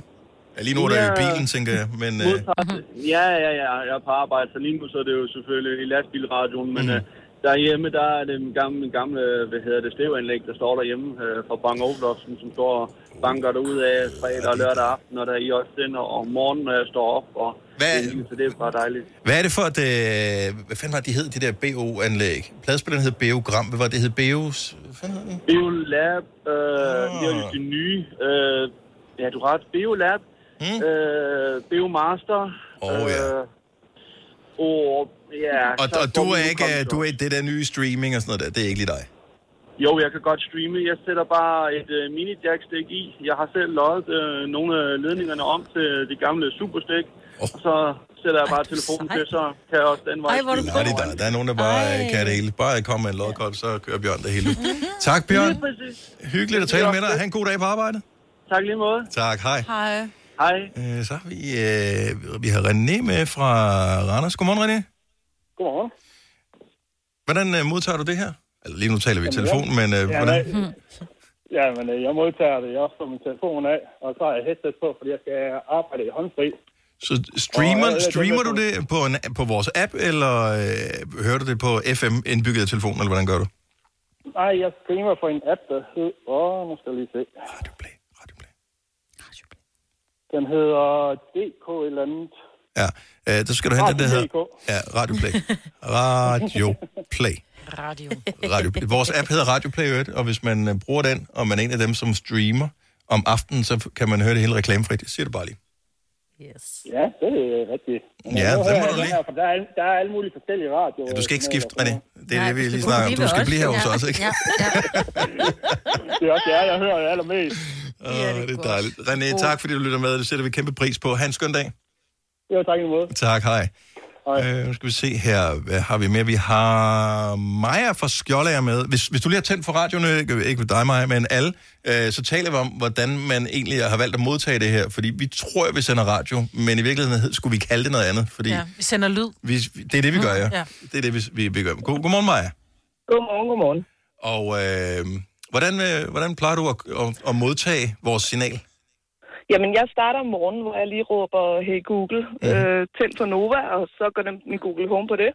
Ja, lige nu er der i Ja. bilen, tænker jeg. Men, uh, Modtager- Ja, ja, ja. Jeg er på arbejde, så lige nu så er det jo selvfølgelig i lastbilradioen, men mm. Derhjemme, der er det min gamle, min gamle hvad hedder det, stereoanlæg, der står derhjemme øh, fra Bang Olufsen, som står og banker derud af fredag og lørdag aften, når der er i også den, og om morgenen, når jeg står op, og Hvad? det, så det er bare dejligt. hvad er det for et... Uh, hvad fanden var det, de hed, de der BO-anlæg? Pladespilleren hed Beogram. Hvad var det, hed? Beos... Hvad fanden hed det? Biolab, øh, det er jo det nye, øh, ja, du har ret, Biolab, mm. øh, Biomaster, Åh, ja. øh, og ja... Og, og du er ikke du er ikke det der nye streaming og sådan noget der. Det er ikke lige dig. Jo, jeg kan godt streame. Jeg sætter bare et øh, mini-jack-stik i. Jeg har selv løjet øh, nogle af ledningerne om til de gamle superstik. Oh. Og så sætter jeg bare telefonen til, så kan jeg også den vej. Nej, det er der. Der er nogen, der bare Ej. kan det hele. Bare komme med en lodkold, så kører Bjørn det hele. tak, Bjørn. Hyggeligt at tale med dig. Ha' en god dag på arbejde. Tak lige måde. Tak, hej. Hej. Hej. Øh, så har vi, øh, vi har René med fra Randers. Godmorgen, René. Godmorgen. Hvordan øh, modtager du det her? Altså, lige nu taler vi i telefon, men øh, ja, hvordan? nej. Ja, men øh, jeg modtager det. Jeg får min telefon af, og så har jeg headset på, fordi jeg skal arbejde i håndfri. Så streamer, Og, øh, streamer du det på, en, på vores app, eller øh, hører du det på FM indbygget i telefonen, eller hvordan gør du? Nej, jeg streamer på en app, der hedder... Åh, nu skal jeg lige se. Den hedder DK eller andet. Ja, øh, der skal du hente den, der hedder... Ja, Radio Play. Radio Play. Radio. Radio Play. Vores app hedder Radio Play, og hvis man øh, bruger den, og man er en af dem, som streamer om aftenen, så kan man høre det hele reklamefrit. Jeg siger det bare lige. Ja, det er rigtigt. Men Ja, hører må du lige- her, for der er, der er alle mulige forskellige radioer. Ja, du skal ikke skifte, René. Det er det, vi lige snakker om. Du skal blive her hos os, ikke? Det er også jer, jeg hører allermest. Åh, det er dejligt. René, tak fordi du lytter med. Det sætter vi kæmpe pris på. Ha' en skøn dag. Jo, tak i måde. Tak, hej. Øh, nu skal vi se her, hvad har vi med? Vi har Maja fra Skjoldager med. Hvis, hvis du lige har tændt for radioen, ikke, ikke ved dig, Maja, men alle, øh, så taler vi om, hvordan man egentlig har valgt at modtage det her. Fordi vi tror, at vi sender radio, men i virkeligheden skulle vi kalde det noget andet. Fordi Ja, vi sender lyd. vi, det er det, vi gør, ja. Ja. Det er det, vi, vi, vi gør. God, godmorgen, Maja. Godmorgen, godmorgen. Og øh, hvordan, øh, hvordan plejer du at, at, at modtage vores signal? Jamen, jeg starter om morgenen, hvor jeg lige råber, hey Google, øh, tænd for Nova, og så går den min Google Home på det.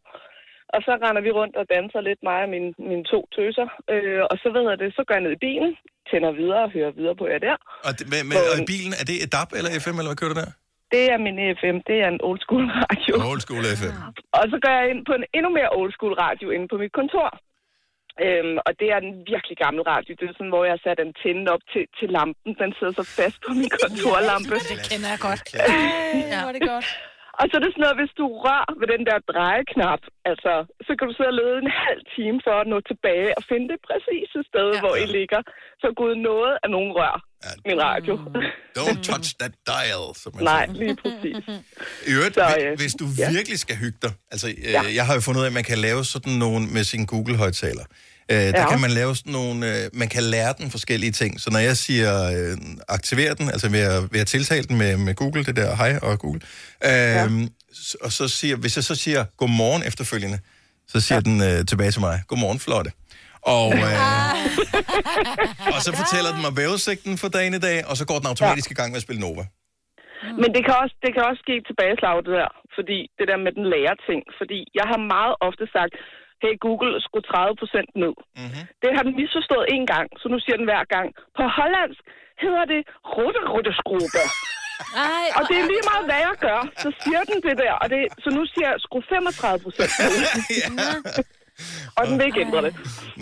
Og så render vi rundt og danser lidt, mig og mine, mine to tøser. Øh, og så ved jeg det, så går jeg ned i bilen, tænder videre og hører videre på jer der. Og, det, med, med, og i bilen, er det et DAB eller FM, eller hvad kører du der? Det er min FM, det er en old school radio. Old school FM. Og så går jeg ind på en endnu mere old school radio inde på mit kontor. Øhm, og det er en virkelig gammel radio. Det er sådan, hvor jeg har sat antennen op til, til lampen. Den sidder så fast på min kontorlampe. Det kender jeg godt. ja. var det godt. Og så er det sådan noget, hvis du rører ved den der drejeknap, altså, så kan du sidde og lede en halv time for at nå tilbage og finde det præcise sted, ja. hvor I ligger. Så Gud noget af nogen rør min radio. Don't touch that dial, som man Nej, siger. lige præcis. I øvrigt, Så, så, øh, hvis du ja. virkelig skal hygge dig, altså øh, Ja. jeg har jo fundet ud af, at man kan lave sådan nogle med sin Google-højtaler. Øh, der Ja. kan man lave sådan nogle, øh, man kan lære den forskellige ting. Så når jeg siger øh, aktiver den, altså ved at, ved at tiltale den med, med Google, det der hej og Google, øh, ja. og så siger, hvis jeg så siger godmorgen efterfølgende, så siger ja. den øh, tilbage til mig, godmorgen flotte. Og, øh, og så fortæller den mig vejrudsigten for dagen i dag, og så går den automatisk i gang med at spille Nova. Men det kan, også, det kan også ske tilbageslag, det der. Fordi det der med den lærer ting. Fordi jeg har meget ofte sagt, hey Google, skru 30 procent ned. Mhm. Mm-hmm. Det har den misforstået en gang, så nu siger den hver gang. På hollandsk hedder det rutte rutte skrube. Ej, og det er lige meget, hvad jeg gør, så siger den det der. Og det, så nu siger jeg, skru 35 procent ned. og den vil ikke ændre det.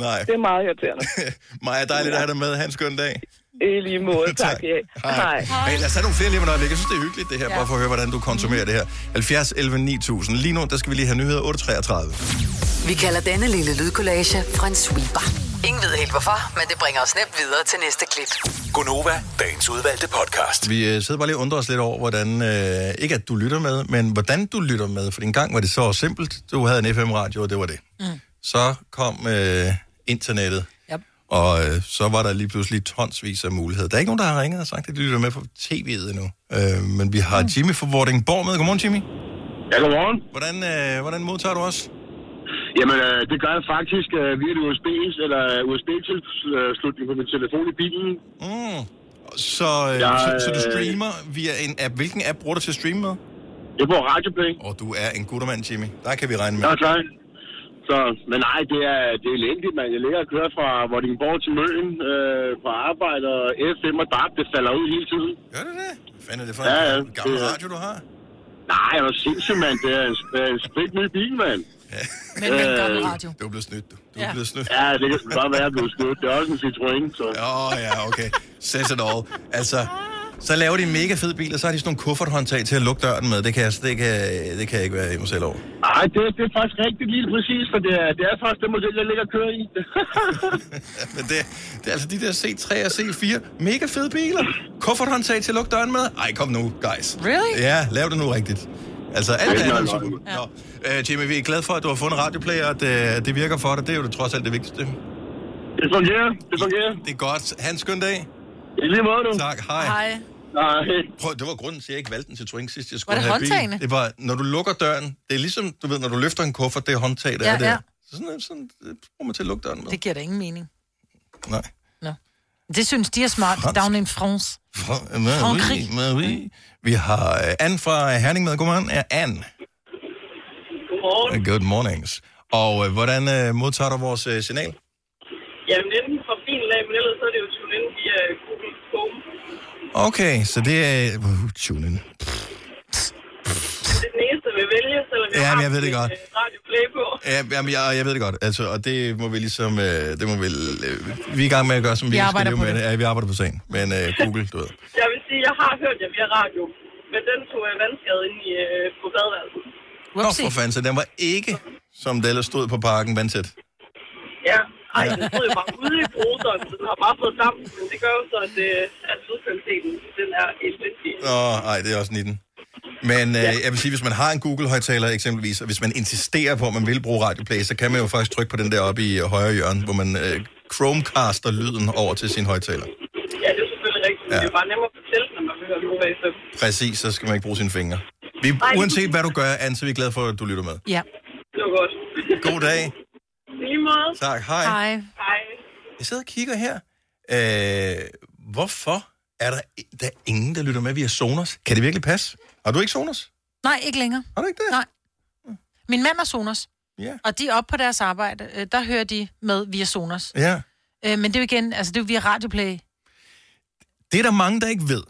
Nej. Det er meget irriterende. Maja, dejligt at have dig med. Ha' en skøn dag. I lige måde, tak. ja. Hej. Hey, lad os tage nogle flere lige om et. Jeg synes, det er hyggeligt, det her. Ja. Bare for at høre, hvordan du konsumerer det her. 70, 11, 9000. Lige nu, der skal vi lige have nyheder 8.33. Vi kalder denne lille lydkollage en sweeper. Ingen ved helt hvorfor, men det bringer os nemt videre til næste klip. Gonova, dagens udvalgte podcast. Vi øh, sidder bare lige og undrer os lidt over, hvordan... Øh, ikke at du lytter med, men hvordan du lytter med. For en gang var det så simpelt. Du havde en FM-radio, og det var det. Mm. Så kom øh, internettet. Og øh, så var der lige pludselig tonsvis af muligheder. Der er ikke nogen, der har ringet og sagt, at de lytter med på tv'et endnu. Øh, men vi har Jimmy fra Vordingborg med. Godmorgen, Jimmy. Ja, godmorgen. Hvordan, øh, hvordan modtager du os? Jamen, øh, det gør jeg faktisk øh, via et USB, eller USB-tilslutning på min telefon i bilen. Mm. Så, øh, Jeg, så, så du øh, streamer via en app. Hvilken app bruger du til at streame med? Jeg bruger Radioplay. Og du er en guttermand, Jimmy. Der kan vi regne med. Ja, tak. Så, men nej, det er, det er elendigt, mand. Jeg ligger og kører fra Vordingborg til Møn øh, på arbejde, og FM og DAB, det falder ud hele tiden. Gør det det? Hvad fanden er det for Ja, en ja, gammel det radio, du har? Nej, jeg var sindssygt, mand. Det er en, en sprit ny bil, mand. Men med en gammel radio. Du er blevet snydt, du. Du Ja. er blevet snydt. Ja, det kan godt være, at jeg blev snydt. Det er også en Citroën, så... Åh, oh, ja, okay. Says it all. Altså, så laver de en mega fed bil, og så har de sådan nogle kufferthåndtag til at lukke døren med. Det kan jeg, det kan, det kan jeg ikke være i mig selv over. Nej, det, det er faktisk rigtigt lige præcis, for det er, det er faktisk det model, jeg ligger og kører i. Men det, det er altså de der C3 og C4. Mega fede biler. Kufferthåndtag til at lukke døren med. Ej, kom nu, guys. Really? Ja, lav det nu rigtigt. Altså, alt Ja, det andet er er super. Nå, øh, Jimmy, vi er glade for, at du har fundet radioplayer, og det, det virker for dig. Det er jo det, trods alt det vigtigste. Det fungerer, det fungerer. Det er godt. Ha' en skøn dag. I lige måde, du. Tak, hej. Hej. Nej. Prøv, det var grunden til, at jeg ikke valgte den til Twink sidst. Jeg Var skulle det have bil. håndtagene? Det var, når du lukker døren, det er ligesom, du ved, når du løfter en kuffert, det er håndtag, der Ja, er der. ja. Så sådan, sådan, det bruger man til at lukke døren med. Det giver da ingen mening. Nej. Nå. Det synes de er smart. Fransk. Down in France. Fra, Marie, Frankrig. Marie. Vi har uh, Anne fra Herning med. Godmorgen. Ja, Anne. Godmorgen. Good mornings. Og uh, hvordan modtager du vores signal? Jamen, enten fra bilen af, men ellers så er det jo Okay, så det er... Uh, tune in. Det er den eneste, vi vælger, selvom vi Ja, har men jeg ved det godt. øh, Radio Play på. Ja, jamen, jeg, jeg ved det godt. Altså, og det må vi ligesom... Øh, det må vi, øh, vi er i gang med at gøre, som vi, Vi skal arbejder leve med det. Ja, vi arbejder på sagen. Men øh, Google, du ved. Jeg vil sige, jeg har hørt jer via radio, men den tog jeg vandskade ind i, øh, på badeværelset. Nå, for fanden, så den var ikke, som det ellers stod på parken, vandsæt. Ja, ej, den stod jo bare ude i bruseren, så den har bare fået damp, men det gør jo så, at, øh, at lydkvaliteten, den er elendig. Åh, ej, det er også 19. Men øh, jeg vil sige, hvis man har en Google-højtaler eksempelvis, og hvis man insisterer på, at man vil bruge Radioplay, så kan man jo faktisk trykke på den der oppe i højre hjørne, hvor man øh, Chromecaster lyden over til sin højtaler. Ja, det er selvfølgelig rigtigt, Ja. det er bare nemmere at fortælle, når man hører Nova FM. Præcis, så skal man ikke bruge sine fingre. Vi, Nej. uanset hvad du gør, Anne, så er vi glade for, at du lytter med. Ja. Det var godt. God dag. Lige måde. Tak, hej. Hej. Hej. Jeg sidder og kigger her. Øh, hvorfor er der, der er ingen, der lytter med via Sonos? Kan det virkelig passe? Har du ikke Sonos? Nej, ikke længere. Har du ikke det? Nej. Min mand er Sonos. Ja. Og de er oppe på deres arbejde, øh, der hører de med via Sonos. Ja. Øh, men det er jo igen, altså det er jo via Radioplay. Det er der mange, der ikke ved.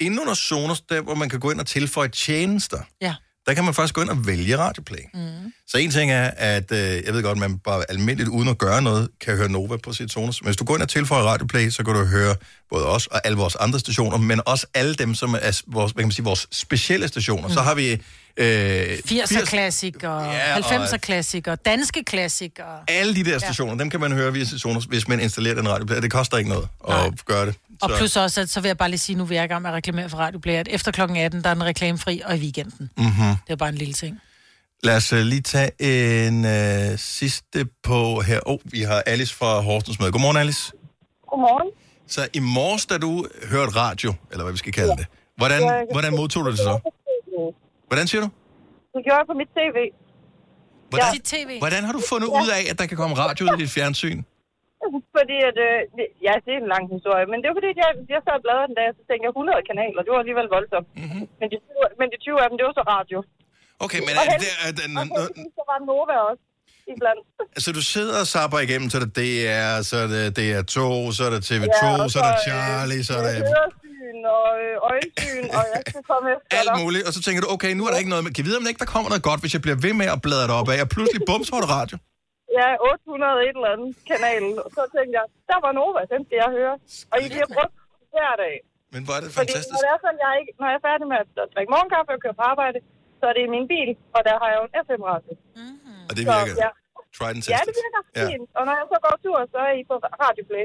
Inden under Sonos, der hvor man kan gå ind og tilføje tjenester, Ja. Der kan man faktisk gå ind og vælge Radioplay. Mm. Så en ting er, at øh, jeg ved godt, man bare almindeligt uden at gøre noget, kan høre Nova på sit Sonos. Men hvis du går ind og tilføjer Radioplay, så kan du høre både os og alle vores andre stationer, men også alle dem, som er vores, hvad kan man sige, vores specielle stationer. Mm. Så har vi... Øh, 80'er klassik og Ja, og- 90'er klassik og danske klassik og... alle de der stationer, ja. dem kan man høre via Sonos, hvis man installerer den radioplay. Det koster ikke noget at gøre det. Og plus også, at så vil jeg bare lige sige, nu vil jeg i gang med at reklamere for Radioplay, at efter kl. 18, der er den reklamefri, og i weekenden. Mm-hmm. Det er bare en lille ting. Lad os uh, lige tage en uh, sidste på her. Åh, oh, vi har Alice fra Horsens med. Godmorgen, Alice. Godmorgen. Så i morges, da du hørte radio, eller hvad vi skal kalde det, hvordan, Ja, hvordan modtog du det så? Hvordan siger du? Det gjorde jeg på mit tv. Hvordan, tv. hvordan har du fundet ud af, at der kan komme radio ud i dit fjernsyn? Fordi at, øh, ja, det er en lang historie, men det var fordi, at jeg, jeg sad og bladrede den dag, så tænkte jeg 100 kanaler, det var alligevel voldsomt. Mm-hmm. Men, de, 20 men de 20 af dem, det var så radio. Okay, men og er det, heldigvis- er, er, og heldigvis, så var Nova også iblandt. altså du sidder og sapper igennem, så er det DR, så er det DR2, så er det TV2, Ja, og så er det så, øh, Charlie, så er det Høresyn og øh, øjensyn, og jeg skal komme efter alt dig. muligt. Og så tænker du, okay, nu er der ikke noget, men kan jeg vide, om der ikke der kommer noget godt, hvis jeg bliver ved med at bladre det op af, og pludselig bums, det radio. Ja, 800 et eller andet kanal. Og så tænkte jeg, der var Nova, den skal jeg høre. Og I bliver brugt hver dag. Men er det Fordi fantastisk. når, det er sådan, jeg ikke, når jeg er færdig med at drikke morgenkaffe og køre på arbejde, så er det i min bil, og der har jeg jo en FM-radio. Og det Så, virker. ja. Try and Ja, det virker Ja. fint. Og når jeg så går tur, så er I på Radioplay.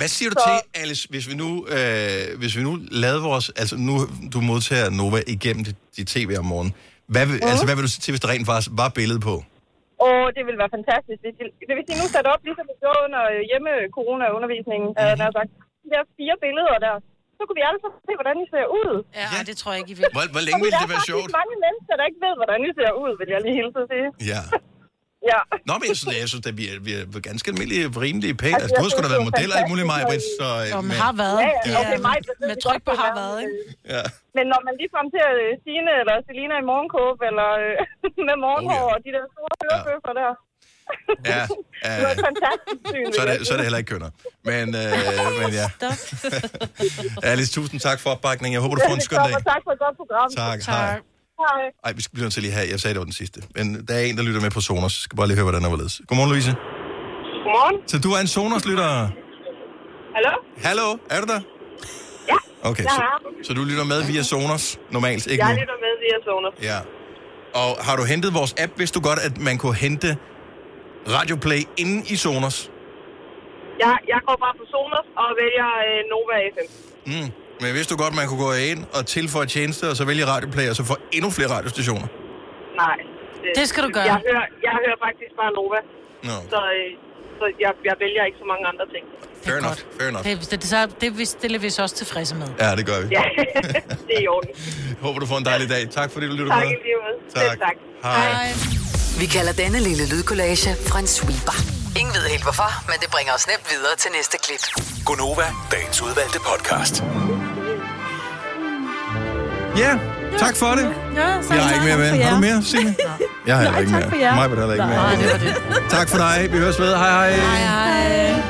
Hvad siger du Så- til, Alice, hvis vi nu, øh, hvis vi nu lavede vores... Altså, nu du modtager Nova igennem dit, dit tv om morgenen. Hvad, vil, Mhm. altså, hvad vil du sige til, hvis der rent faktisk var billede på? Og det vil være fantastisk. Hvis I, hvis I nu satte op, ligesom vi gjorde under øh, hjemme-corona-undervisningen, mm-hmm. Mhm. øh, sagt, de der fire billeder der, så kunne vi alle sammen se, hvordan I ser ud. Ja, ja. det tror jeg ikke, I vil. Hvor, hvor længe ville der det være er sjovt? faktisk mange mennesker, der ikke ved, hvordan I ser ud, vil jeg lige hilse at sige. Ja. Ja. Nå, men jeg synes, jeg synes at vi er, vi er ganske almindelige, rimelige pæne. Altså, Altså, du jeg har sgu da været det er model og alt muligt, mig, fantastisk, så... Jo, men har været. Ja, ja, Ja, okay, mig, med tryk på har været, ikke? Ja. Men når man lige frem til øh, Signe eller Selina i morgenkåb, eller øh, med morgenhår, Oh, og de der store hørebøffer der. Ja, Det var et ja. fantastisk syn. Så er, det, så er det heller ikke kønner. Men, øh, men ja. Alice, tusind tak for opbakningen. Jeg håber, du får en skøn dag. Tak for et godt program. Tak, hej. Hej. Ej, vi skal blive nødt til lige have, jeg sagde, det var den sidste. Men der er en, der lytter med på Sonos. Jeg skal bare lige høre, hvordan der var ledes. Godmorgen, Louise. Godmorgen. Så du er en Sonos-lytter? Hallo? Hallo, er du der? Ja, Okay, jeg så, er. så du lytter med via Sonos normalt, ikke Jeg nu? lytter med via Sonos. Ja. Og har du hentet vores app? Vidste du godt, at man kunne hente Radioplay inde i Sonos? Jeg, jeg går bare på Sonos og vælger øh, Nova FM. Mm. Men vidste du godt, man kunne gå ind og tilføje tjenester, og så vælge Radioplay, og så få endnu flere radiostationer? Nej. Det skal du gøre. Jeg hører, jeg hører faktisk bare Nova. Nå. Så, øh, så jeg, jeg vælger ikke så mange andre ting. Fair enough, fair enough. Det, det, det, så, det, det stiller vi så også tilfredse med. Ja, det gør vi. Ja, det er i orden. Håber, du får en dejlig dag. Tak fordi du lytter Tak med. i lige måde. Tak. Selv tak. Hej. Vi kalder denne lille lydkollage en sweeper. Ingen ved helt hvorfor, men det bringer os nemt videre til næste klip. Gonova, dagens udvalgte podcast. Ja, tak for det. Ja, Jeg har ikke mere med. Har du mere, Signe? Jeg har heller ikke tak mere. Mig vil heller ikke mere. Nej, det var det. Tak for dig. Vi høres ved. Hej hej. Hej hej.